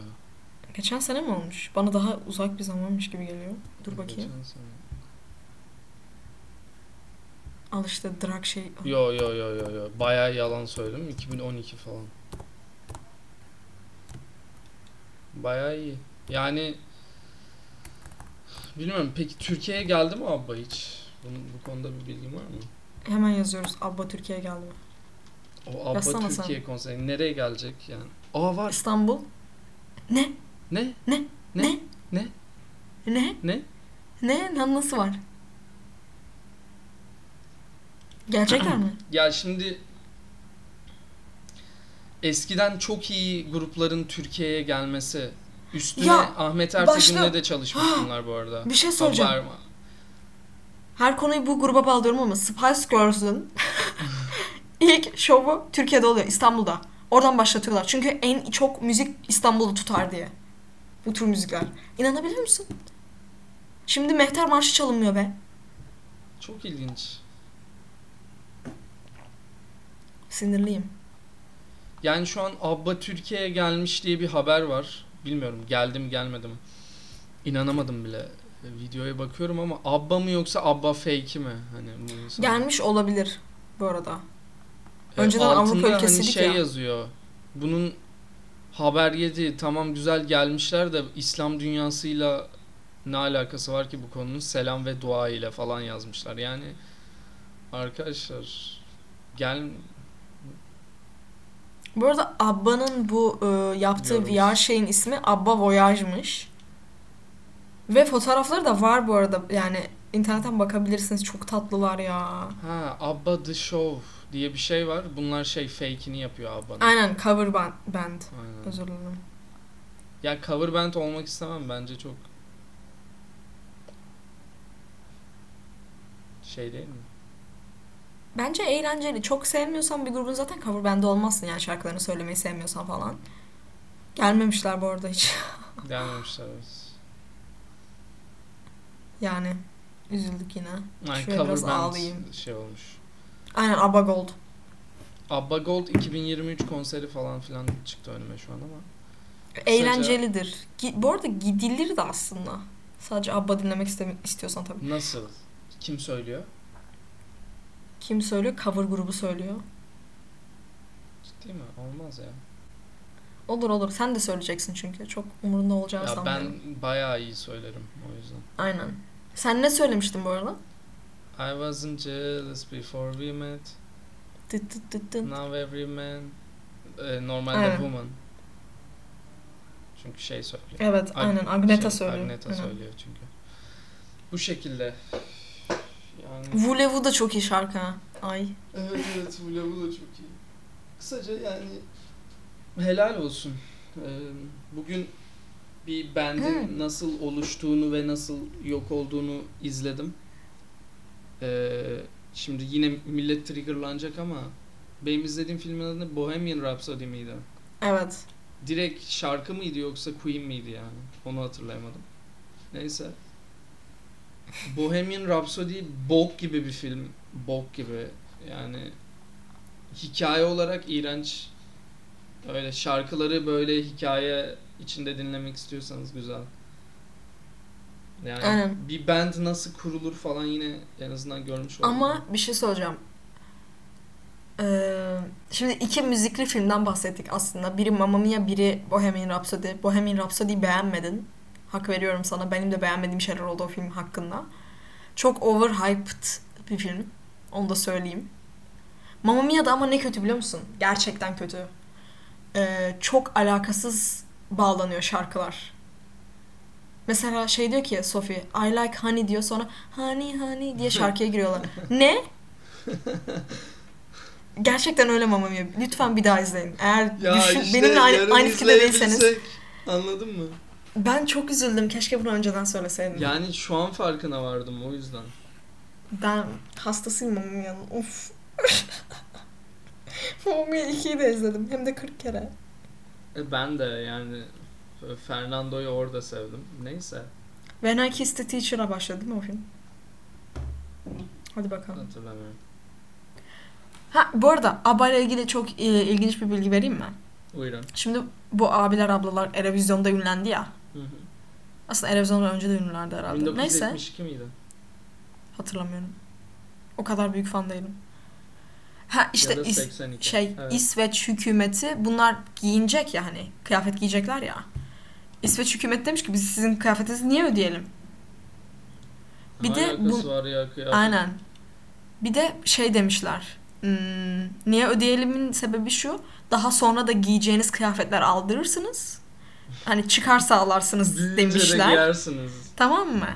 Geçen sene mi olmuş? Bana daha uzak bir zamanmış gibi geliyor. Dur bakayım. Geçen sene. Al işte drag şey. Yo yo yo yo yo. Bayağı yalan söyledim. 2012 falan. Bayağı iyi. Yani bilmiyorum peki Türkiye'ye geldi mi abba hiç? Bunun, bu konuda bir bilgin var mı? Hemen yazıyoruz. Abba Türkiye'ye geldi mi? O abba Yazsana sen. Türkiye konseri nereye gelecek yani? Aa var. İstanbul. Ne? Ne? Ne? Ne? Ne? Ne? Ne? Ne? Ne? Lan nasıl var? Gelecekler mi? Ya şimdi eskiden çok iyi grupların Türkiye'ye gelmesi üstüne Ya, Ahmet Ertegun'la başla- da çalışmış bunlar bu arada. Bir şey soracağım. Haber- Her konuyu bu gruba bağlıyorum ama Spice Girls'ın ilk şovu Türkiye'de oluyor. İstanbul'da. Oradan başlatıyorlar. Çünkü en çok müzik İstanbul'u tutar diye. Bu tür müzikler. İnanabilir misin? Şimdi Mehter Marşı çalınmıyor be. Çok ilginç. Sinirliyim. Yani şu an Abba Türkiye'ye gelmiş diye bir haber var. Bilmiyorum geldi mi gelmedi mi. İnanamadım bile. E, Videoya bakıyorum ama Abba mı yoksa Abba fake'i mi? Hani bu insan- Gelmiş olabilir bu arada. Önceden Avrupa altında ülkesiydik hani şey ya. yazıyor. Bunun haber yedi tamam güzel gelmişler de İslam dünyasıyla ne alakası var ki bu konunun selam ve dua ile falan yazmışlar. Yani arkadaşlar gel Bu arada Abba'nın bu e, yaptığı Yorum. VR şeyin ismi Abba Voyage'mış. Ve fotoğrafları da var bu arada. Yani internetten bakabilirsiniz. Çok tatlılar ya. ha Abba the Show diye bir şey var. Bunlar şey fake'ini yapıyor Abba'nın. Aynen cover band. band. Aynen. Özür dilerim. Ya cover band olmak istemem bence çok şey değil mi? Bence eğlenceli. Çok sevmiyorsan bir grubun zaten cover band'i olmazsın yani şarkılarını söylemeyi sevmiyorsan falan. Gelmemişler bu arada hiç. Gelmemişler evet. Yani üzüldük yine. Yani Şöyle biraz ağlayayım. şey olmuş. Aynen Abba Gold. Abba Gold 2023 konseri falan filan çıktı önüme şu an ama. Eğlencelidir. Gi- Bu arada gidilir de aslında. Sadece Abba dinlemek istiyorsan tabii. Nasıl? Kim söylüyor? Kim söylüyor? Cover grubu söylüyor. Ciddi mi? Olmaz ya. Olur olur. Sen de söyleyeceksin çünkü. Çok umurunda olacağını Ya sanmıyorum. ben bayağı iyi söylerim o yüzden. Aynen. Sen ne söylemiştin bu arada? I wasn't jealous before we met. Tıt tıt tıt tıt. Now every man. Ee, normalde Aynen. woman. Çünkü şey söylüyor. Evet Ag- aynen. Agneta şey, söylüyor. Agneta Aynen. söylüyor çünkü. Bu şekilde. Yani Vulevu da çok iyi şarkı ha. Ay. Evet evet bu level da çok iyi. Kısaca yani helal olsun. Ee, bugün bir bandin Hmm. nasıl oluştuğunu ve nasıl yok olduğunu izledim. Ee, şimdi yine millet triggerlanacak ama benim izlediğim filmin adı Bohemian Rhapsody miydi? Evet. Direkt şarkı mıydı yoksa Queen miydi yani? Onu hatırlayamadım. Neyse. Bohemian Rhapsody bok gibi bir film. Bok gibi. Yani hikaye olarak iğrenç. Öyle şarkıları böyle hikaye içinde dinlemek istiyorsanız güzel. Yani Aynen. bir band nasıl kurulur falan yine en azından görmüş oldum. Ama bir şey söyleyeceğim. Ee, şimdi iki müzikli filmden bahsettik aslında. Biri Mamma Mia, biri Bohemian Rhapsody. Bohemian Rhapsody'yi beğenmedin. Hak veriyorum sana. Benim de beğenmediğim şeyler oldu o film hakkında. Çok overhyped bir film. Onu da söyleyeyim. Mamma Mia da ama ne kötü biliyor musun? Gerçekten kötü. Ee, çok alakasız bağlanıyor şarkılar. Mesela şey diyor ki Sophie, I like honey diyor sonra honey honey diye şarkıya giriyorlar. ne? Gerçekten öyle Mamma Mia. Lütfen bir daha izleyin. Eğer düşün, benimle aynı, aynı fikirde değilseniz. Anladın mı? Ben çok üzüldüm. Keşke bunu önceden söyleseydin. Yani şu an farkına vardım o yüzden. Ben hastasıyım Mamma Mia'nın. Of. Mia 2'yi de izledim. Hem de 40 kere. E, Ben de yani Fernando'yu orada sevdim. Neyse When I Kissed the Teacher'a başladı değil mi o film? Hadi bakalım. hatırlamıyorum. Ha bu arada ABBA ile ilgili çok e, ilginç bir bilgi vereyim mi? Buyurun. Şimdi bu abiler ablalar Erevizyon'da ünlendi ya. Hı hı. Aslında Erevizyon'dan önce de ünlülerdi herhalde. Neyse 1972 miydi? hatırlamıyorum. O kadar büyük fan değilim. Ha işte ya da is- 82. şey Evet. İsveç hükümeti bunlar giyinecek ya hani kıyafet giyecekler ya. İsveç hükümet demiş ki biz sizin kıyafetinizi niye ödeyelim? bir de bu- var ya kıyafet? Aynen. Bir de şey demişler. hmm, niye ödeyelimin sebebi şu. Daha sonra da giyeceğiniz kıyafetler aldırırsınız. Hani çıkar sağlarsınız Büyüyünce de demişler. giyersiniz. Tamam mı?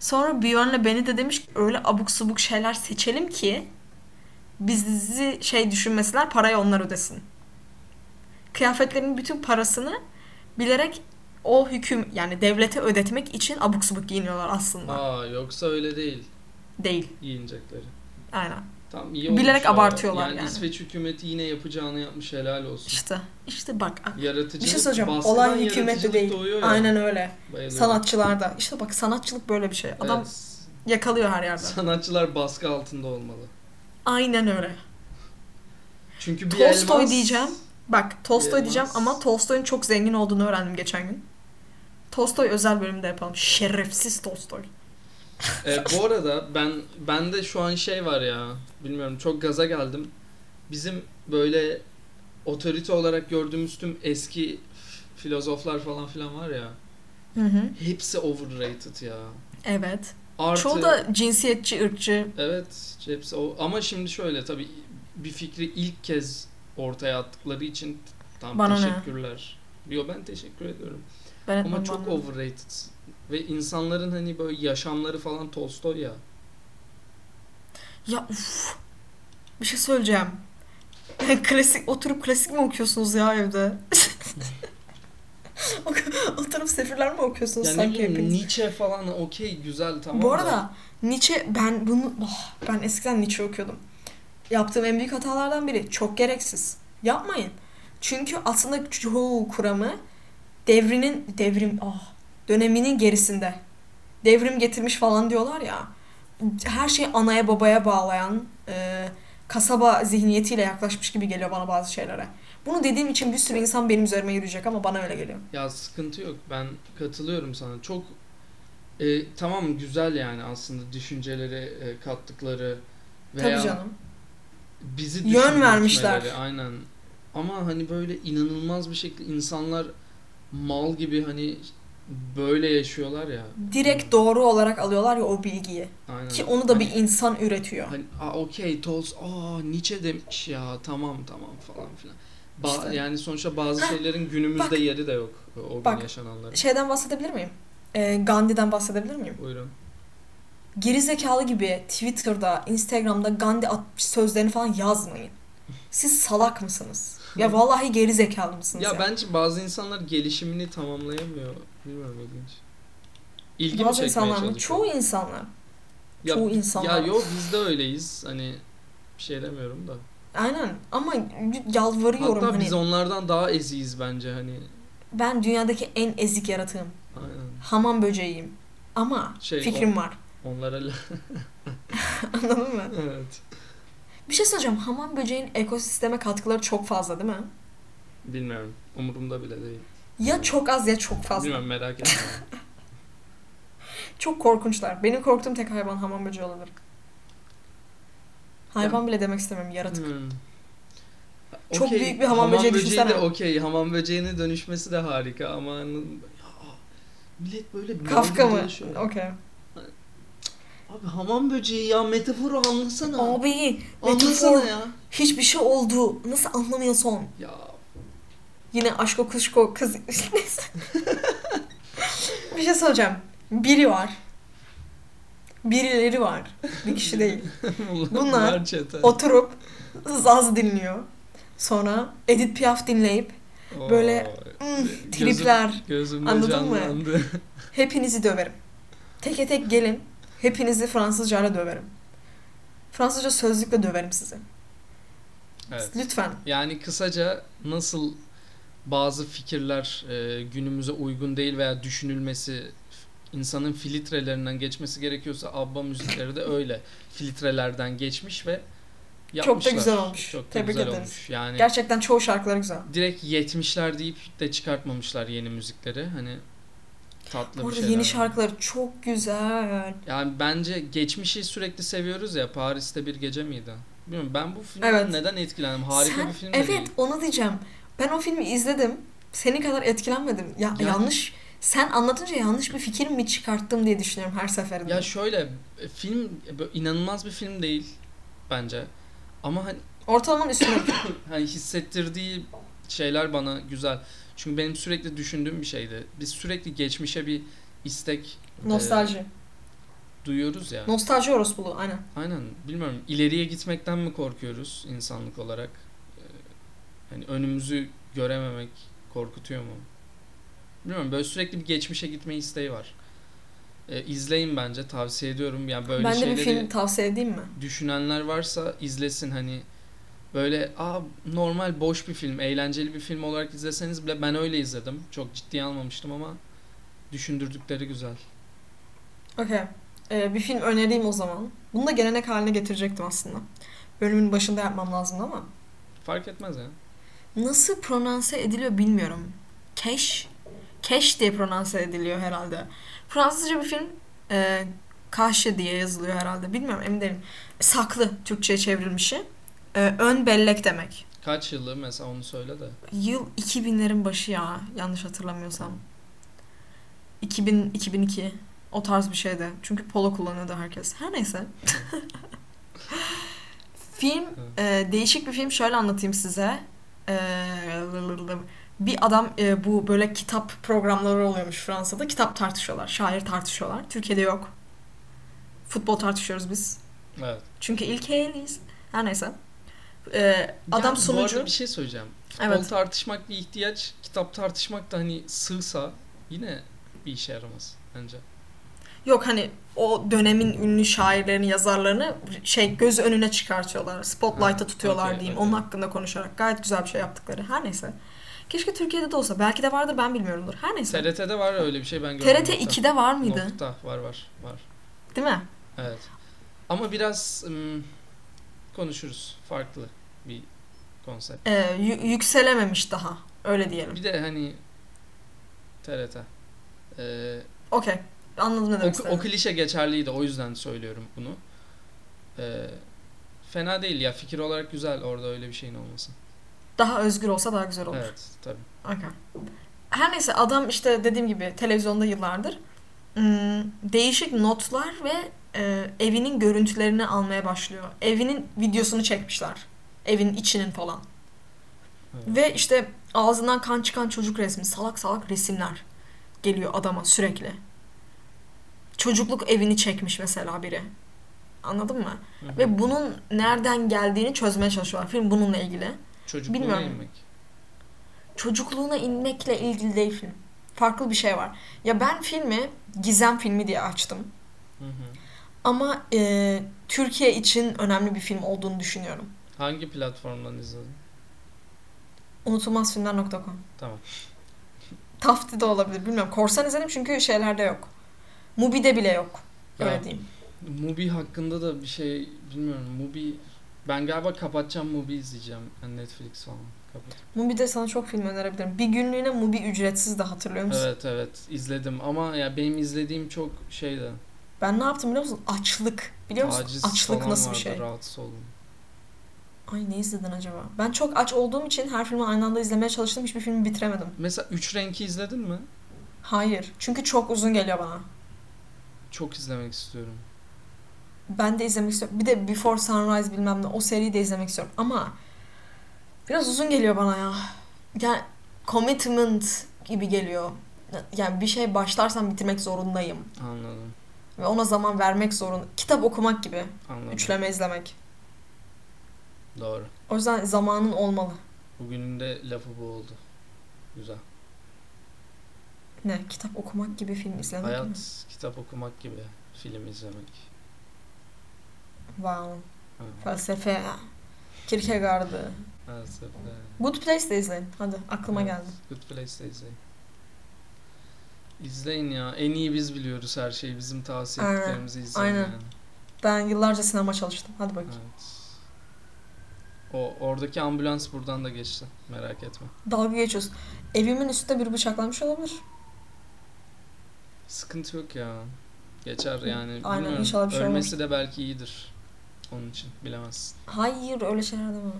Sonra Björn'le beni de demiş öyle abuk subuk şeyler seçelim ki bizi şey düşünmesinler parayı onlar ödesin. Kıyafetlerin bütün parasını bilerek o hüküm yani devlete ödetmek için abuk subuk giyiniyorlar aslında. Aa yoksa öyle değil Değil. giyinecekleri. Aynen. Tam iyi Bilerek ya. abartıyorlar yani. yani. İsveç hükümeti yine yapacağını yapmış helal olsun. İşte işte bak Yaratıcılık bir şey söyleyeceğim. Olay hükümette değil. ya. Aynen öyle. Bayılıyorum. Sanatçılarda. İşte bak sanatçılık böyle bir şey. Adam Evet. yakalıyor her yerde. Sanatçılar baskı altında olmalı. Aynen öyle. Çünkü bir Tolstoy elmas... diyeceğim. Bak Tolstoy Elmas. diyeceğim ama Tolstoy'un çok zengin olduğunu öğrendim geçen gün. Tolstoy özel bölümde yapalım. Şerefsiz Tolstoy. E, bu arada ben bende şu an şey var ya bilmiyorum çok gaza geldim. Bizim böyle otorite olarak gördüğümüz tüm eski filozoflar falan filan var ya Hı hı. hepsi overrated ya. Evet. Artı, Çoğu da cinsiyetçi, ırkçı. Evet hepsi o. Ama şimdi şöyle tabii bir fikri ilk kez ortaya attıkları için tam Bana ne? teşekkürler. Yo ben teşekkür ediyorum. Ben Ama çok bana. overrated. Ve insanların hani böyle yaşamları falan Tolstoy ya. Ya uf. Bir şey söyleyeceğim. klasik oturup klasik mi okuyorsunuz ya evde? oturup sefirler mi okuyorsunuz Yani sanki hepiniz? Nietzsche falan okey güzel tamam Bu da- arada Nietzsche ben bunu oh, ben eskiden Nietzsche okuyordum. Yaptığım en büyük hatalardan biri çok gereksiz. Yapmayın. Çünkü aslında çoğu kuramı devrinin devrim ah döneminin gerisinde. Devrim getirmiş falan diyorlar ya. Her şeyi anaya babaya bağlayan e, kasaba zihniyetiyle yaklaşmış gibi geliyor bana bazı şeylere. Bunu dediğim için bir sürü insan benim üzerime yürüyecek ama bana öyle geliyor. Ya sıkıntı yok. Ben katılıyorum sana. Çok e, tamam güzel yani aslında düşünceleri e, kattıkları veya Tabii canım. bizi Yön vermişler. Aynen. Ama hani böyle inanılmaz bir şekilde insanlar mal gibi hani böyle yaşıyorlar ya. Direkt doğru olarak alıyorlar ya o bilgiyi. Aynen. Ki onu da bir Hani- insan üretiyor. Hani okey Tols aa Nietzsche demiş ya tamam tamam falan filan. Ba- İşte. Yani sonuçta bazı şeylerin günümüzde bak. yeri de yok o gün Bak. yaşananların. Şeyden bahsedebilir miyim? Ee, Gandhi'den bahsedebilir miyim? Buyurun. Geri zekalı gibi Twitter'da, Instagram'da Gandhi atmış sözlerini falan yazmayın. Siz salak mısınız? Ya vallahi geri zekalı mısınız ya? Ya bence bazı insanlar gelişimini tamamlayamıyor. Bilmiyorum ilginç. İlgi mi Bazı insanlar? Çoğu insanlar. ya, çoğu insanlar. Ya yok biz de öyleyiz. Hani bir şey demiyorum da. Aynen ama yalvarıyorum Hatta hani biz onlardan daha eziyiz bence hani. ben dünyadaki en ezik yaratığım. Aynen. Hamam böceğiyim. Ama Şey, fikrim var. Onlara la- Anladın mı? evet. Bir şey söyleyeceğim. Hamam böceğin ekosisteme katkıları çok fazla değil mi? Bilmiyorum. Umurumda bile değil. Ya çok az ya çok fazla. Bilmiyorum merak etme. Çok korkunçlar. Benim korktuğum tek hayvan hamam böceği olabilir. Hayvan bile demek istemiyorum. Yaratık. Hmm. Çok Okey, büyük bir hamam böceği de düşünsene. okey. Hamam böceğine dönüşmesi de harika ama? Ya, millet böyle mal Kafka mı? Okey. Abi hamam böceği ya metaforu anlasana. Abi anlasana metafor. ya. hiçbir şey oldu. Nasıl anlamıyorsun? Ya Yine aşko kuşko kız. Bir şey söyleyeceğim. Biri var. Birileri var. Bir kişi değil. Bunlar. Oturup Zaz dinliyor. Sonra Edith Piaf dinleyip böyle, Oo, "Hmm, gözüm- tripler. Gözümde Anladın mı? canlandı. Hepinizi döverim. Teke tek gelin. Hepinizi Fransızcayla döverim. Fransızca sözlükle döverim sizi. Evet. Lütfen. Yani kısaca nasıl bazı fikirler e, günümüze uygun değil veya düşünülmesi insanın filtrelerinden geçmesi gerekiyorsa ABBA müzikleri de öyle filtrelerden geçmiş ve yapmışlar. güzel olmuş. Çok da Tebrik güzel ederiz. olmuş. Yani Gerçekten çoğu şarkıları güzel. direkt 70'ler deyip de çıkartmamışlar yeni müzikleri. Hani tatlı Bu bir şeyler. yeni şarkıları çok güzel. Yani bence geçmişi sürekli seviyoruz ya. Paris'te bir gece miydi? Bilmiyorum ben bu filmden Evet. neden etkilendim? Harika Sen- bir film de Evet değil. onu diyeceğim. Ben o filmi izledim. Senin kadar etkilenmedim. Ya Yani- yanlış sen anlatınca yanlış bir fikir mi çıkarttım diye düşünüyorum her seferinde. Ya şöyle e, film e, inanılmaz bir film değil bence. Ama hani, Ortalamanın üstüne. hani hissettirdiği şeyler bana güzel. Çünkü benim sürekli düşündüğüm bir şeydi. Biz sürekli geçmişe bir istek Nostalji. duyuyoruz ya. Nostalji orospuluğu aynen. Aynen. Bilmiyorum. ileriye gitmekten mi korkuyoruz insanlık olarak? Ee, hani önümüzü görememek korkutuyor mu? Bilmiyorum. Böyle sürekli bir geçmişe gitme isteği var. Ee, izleyin bence. Tavsiye ediyorum. Yani böyle ben de bir film tavsiye edeyim mi? düşünenler varsa izlesin hani böyle aa normal boş bir film, eğlenceli bir film olarak izleseniz bile ben öyle izledim. Çok ciddiye almamıştım ama düşündürdükleri güzel. Okey. Ee, bir film önereyim o zaman. Bunu da gelenek haline getirecektim aslında. Bölümün başında yapmam lazımdı ama. Fark etmez ya. Nasıl pronanse ediliyor bilmiyorum. Keş. Keş diye pronanse ediliyor herhalde. Fransızca bir film. E, Kaşe diye yazılıyor herhalde. Bilmiyorum emin değilim. Saklı Türkçe'ye çevrilmişi. E, ön bellek demek. Kaç yılı mesela onu söyle de. Yıl 2000'lerin başı ya. Yanlış hatırlamıyorsam. 2000, 2002. O tarz bir şeydi. Çünkü polo kullanıyordu herkes. Her neyse. film e, değişik bir film. Şöyle anlatayım size. E, bir adam e, bu böyle kitap programları oluyormuş Fransa'da. Kitap tartışıyorlar. Şair tartışıyorlar. Türkiye'de yok. Futbol tartışıyoruz biz. Evet. Çünkü ilkeliyiz. Her neyse. E, adam Ya, Bu sunucu. arada bir şey söyleyeceğim. Futbol Evet. tartışmak bir ihtiyaç, kitap tartışmak da hani sığsa yine bir işe yaramaz bence. Yok hani o dönemin ünlü şairlerini, yazarlarını şey göz önüne çıkartıyorlar. Spotlight'a Ha, tutuyorlar okey, diyeyim. okey. Onun hakkında konuşarak. Gayet güzel bir şey yaptıkları. Her neyse. Keşke Türkiye'de de olsa. Belki de vardır ben bilmiyorumdur. Her neyse. TRT'de var öyle bir şey ben gördüm. TRT nokta. 2'de var mıydı? Nokta var var var. Değil mi? Evet. Ama biraz ım, konuşuruz. Farklı bir konsept. Ee, yü- yükselememiş daha. Öyle diyelim. Bir de hani TRT. Ee, Okey. Anladım ne o, demek o istediğini. klişe geçerliydi o yüzden söylüyorum bunu. Ee, fena değil ya fikir olarak güzel orada öyle bir şeyin olması. Daha özgür olsa daha güzel olur. Evet tabii. Okey. Her neyse adam işte dediğim gibi televizyonda yıllardır hmm, değişik notlar ve e, evinin görüntülerini almaya başlıyor. Evinin videosunu çekmişler. Evin içinin falan. Evet. Ve işte ağzından kan çıkan çocuk resmi, salak salak resimler geliyor adama sürekli. Çocukluk evini çekmiş mesela biri. Anladın mı? Hı hı. Ve bunun nereden geldiğini çözmeye çalışıyorlar. Film bununla ilgili. Çocukluğuna bilmiyorum. inmek. çocukluğuna inmekle ilgili değil film. Farklı bir şey var. Ya ben filmi gizem filmi diye açtım. Hı hı. Ama e, Türkiye için önemli bir film olduğunu düşünüyorum. Hangi platformdan izledin? Unutulmazfilmler.com Tamam. Tafti de olabilir bilmiyorum. Korsan izledim çünkü şeylerde yok. Mubi'de bile yok. Öyle Ya, diyeyim. Mubi hakkında da bir şey bilmiyorum. Mubi ben galiba kapatacağım Mubi izleyeceğim. Yani Netflix falan. Kapat. Mubi'de sana çok film önerebilirim. Bir günlüğüne Mubi ücretsiz de hatırlıyor musun? Evet evet izledim ama ya benim izlediğim çok şeydi. Ben ne yaptım biliyor musun? Açlık. Biliyor musun? Aciz Açlık nasıl bir vardı, şey? Rahatsız oldum. Ay ne izledin acaba? Ben çok aç olduğum için her filmi aynı anda izlemeye çalıştım. Hiçbir filmi bitiremedim. Mesela Üç Renk'i izledin mi? Hayır. Çünkü çok uzun geliyor bana. Çok izlemek istiyorum. Ben de izlemek istiyorum. Bir de Before Sunrise bilmem ne o seriyi de izlemek istiyorum. Ama biraz uzun geliyor bana ya. Yani commitment gibi geliyor. Yani bir şey başlarsam bitirmek zorundayım. Anladım. Ve ona zaman vermek zorunda. Kitap okumak gibi. Anladım. Üçleme izlemek. Doğru. O yüzden zamanın olmalı. Bugünün de lafı bu oldu. Güzel. Ne? Kitap okumak gibi film izlemek mi? Hayat kitap okumak gibi. Film izlemek. Wow. Ha. Felsefe. Kierkegaard'ı. Felsefe. Good Place de izleyin. Hadi aklıma Evet, geldi. Good Place'de izleyin. İzleyin ya. En iyi biz biliyoruz her şeyi. Bizim tavsiye Aynen, ettiklerimizi izleyin aynen. yani. Ben yıllarca sinema çalıştım. Hadi bakayım. Evet. O oradaki ambulans buradan da geçti. Merak etme. Dalga geçiyorsun. Evimin üstünde biri bıçaklamış olabilir. Sıkıntı yok ya. Geçer yani. Aynen, Bilmiyorum. inşallah bir şey Ölmesi de belki iyidir. Onun için bilemezsin. Hayır öyle şeyler deme.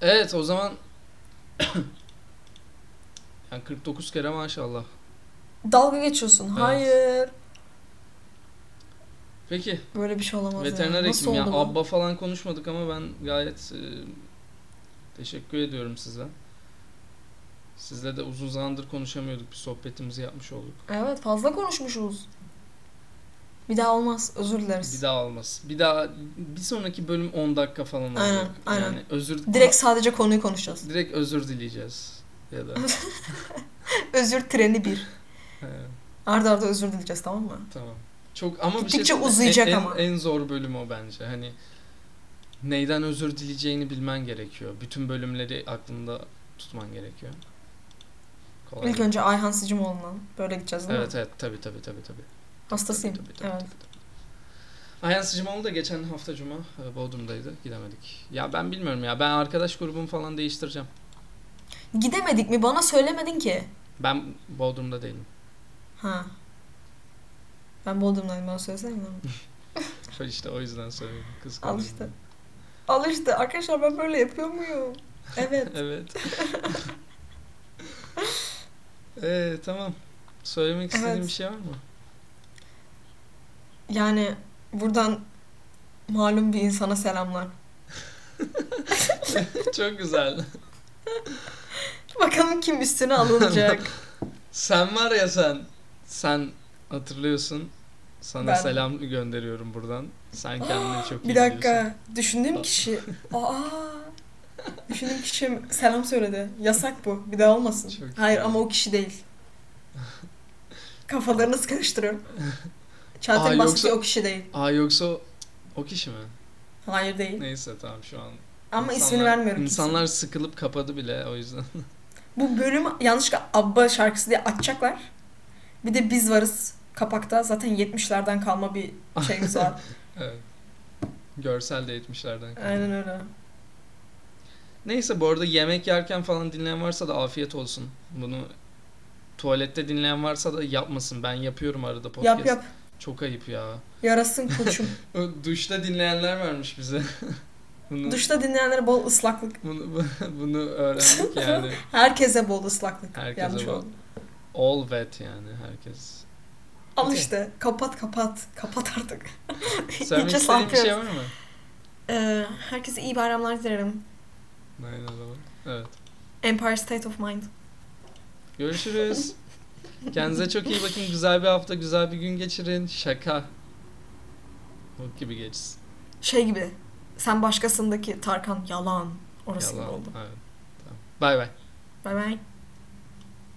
Evet o zaman yani 49 kere maşallah. Dalga geçiyorsun. Evet. Hayır. Peki Böyle bir şey olamaz veteriner ya. Nasıl hekim ya bu? abba falan konuşmadık ama ben gayet e, teşekkür ediyorum size. Sizle de uzun zamandır konuşamıyorduk. Bir sohbetimizi yapmış olduk. Evet fazla konuşmuşuz. Bir daha olmaz. Özür dileriz. Bir daha olmaz. Bir daha bir sonraki bölüm 10 dakika falan olacak. Aynen, aynen. Yani özür Direkt sadece konuyu konuşacağız. direkt özür dileyeceğiz ya da Özür treni bir. Arda arda özür dileyeceğiz tamam mı? tamam. Çok ama bir şey Gittikçe söyleyeyim mi? uzayacak en, ama. En, en zor bölüm o bence. Hani neyden özür dileyeceğini bilmen gerekiyor. Bütün bölümleri aklında tutman gerekiyor. Kolay İlk önce Ayhan Sicimoğlu'ndan böyle gideceğiz değil Evet mi? evet tabii tabii tabii tabii. Hastasıyım. Tabii, tabii, tabii, evet. Ayhan Sıcımoğlu da geçen hafta cuma e, Bodrum'daydı. Gidemedik. Ya ben bilmiyorum ya. Ben arkadaş grubumu falan değiştireceğim. Gidemedik mi? Bana söylemedin ki. Ben Bodrum'da değilim. Ha. Ben Bodrum'dayım bana söylesene. Şöyle işte o yüzden söylüyorum. Kız Al işte. Al işte. Arkadaşlar ben böyle yapıyor muyum? Evet. evet. ee, tamam. Söylemek istediğin Evet. bir şey var mı? Yani buradan malum bir insana selamlar. Çok güzel. Bakalım kim üstüne alınacak. Sen var ya sen. Sen hatırlıyorsun. Sana Ben- selam gönderiyorum buradan. Sen kendini çok iyi bir biliyorsun. dakika. Düşündüğüm kişi. Aa. Düşündüğüm kişi selam söyledi. Yasak bu. Bir daha olmasın. Çok Hayır iyi. ama o kişi değil. Kafalarınızı karıştırıyorum. Aa, Çağatay Baskı yoksa- o kişi değil. Aa yoksa o, kişi mi? Hayır değil. Neyse tamam şu an. Ama İnsanlar- ismini vermiyorum İnsanlar kimseye. sıkılıp kapadı bile o yüzden. Bu bölüm yanlışlıkla Abba şarkısı diye açacaklar. Bir de biz varız kapakta. Zaten 70'lerden kalma bir şeyimiz var. evet. Görsel de 70'lerden. kaldı. Aynen öyle. Neyse bu arada yemek yerken falan dinleyen varsa da afiyet olsun. Bunu tuvalette dinleyen varsa da yapmasın. Ben yapıyorum arada podcast. Yap yap. Çok ayıp ya. Yarasın koçum. O duşta dinleyenler varmış bize. bunu, Duşta dinleyenlere bol ıslaklık. bunu, bunu öğrendik yani. Herkese bol ıslaklık. Herkese Yanlış bol. oldu. All wet yani herkes. Al işte. Kapat kapat. Kapat artık. İstediğin bir şey var mı? Ee, herkese iyi bayramlar dilerim. Aynen öyle. Evet. Empire State of Mind. Görüşürüz. Kendinize çok iyi bakın. Güzel bir hafta, güzel bir gün geçirin. Şaka. O gibi geçsin. Şey gibi. Sen başkasındaki Tarkan yalan. Orası Yalan. oldu. Evet. Tamam. Bay bay. Bye bye.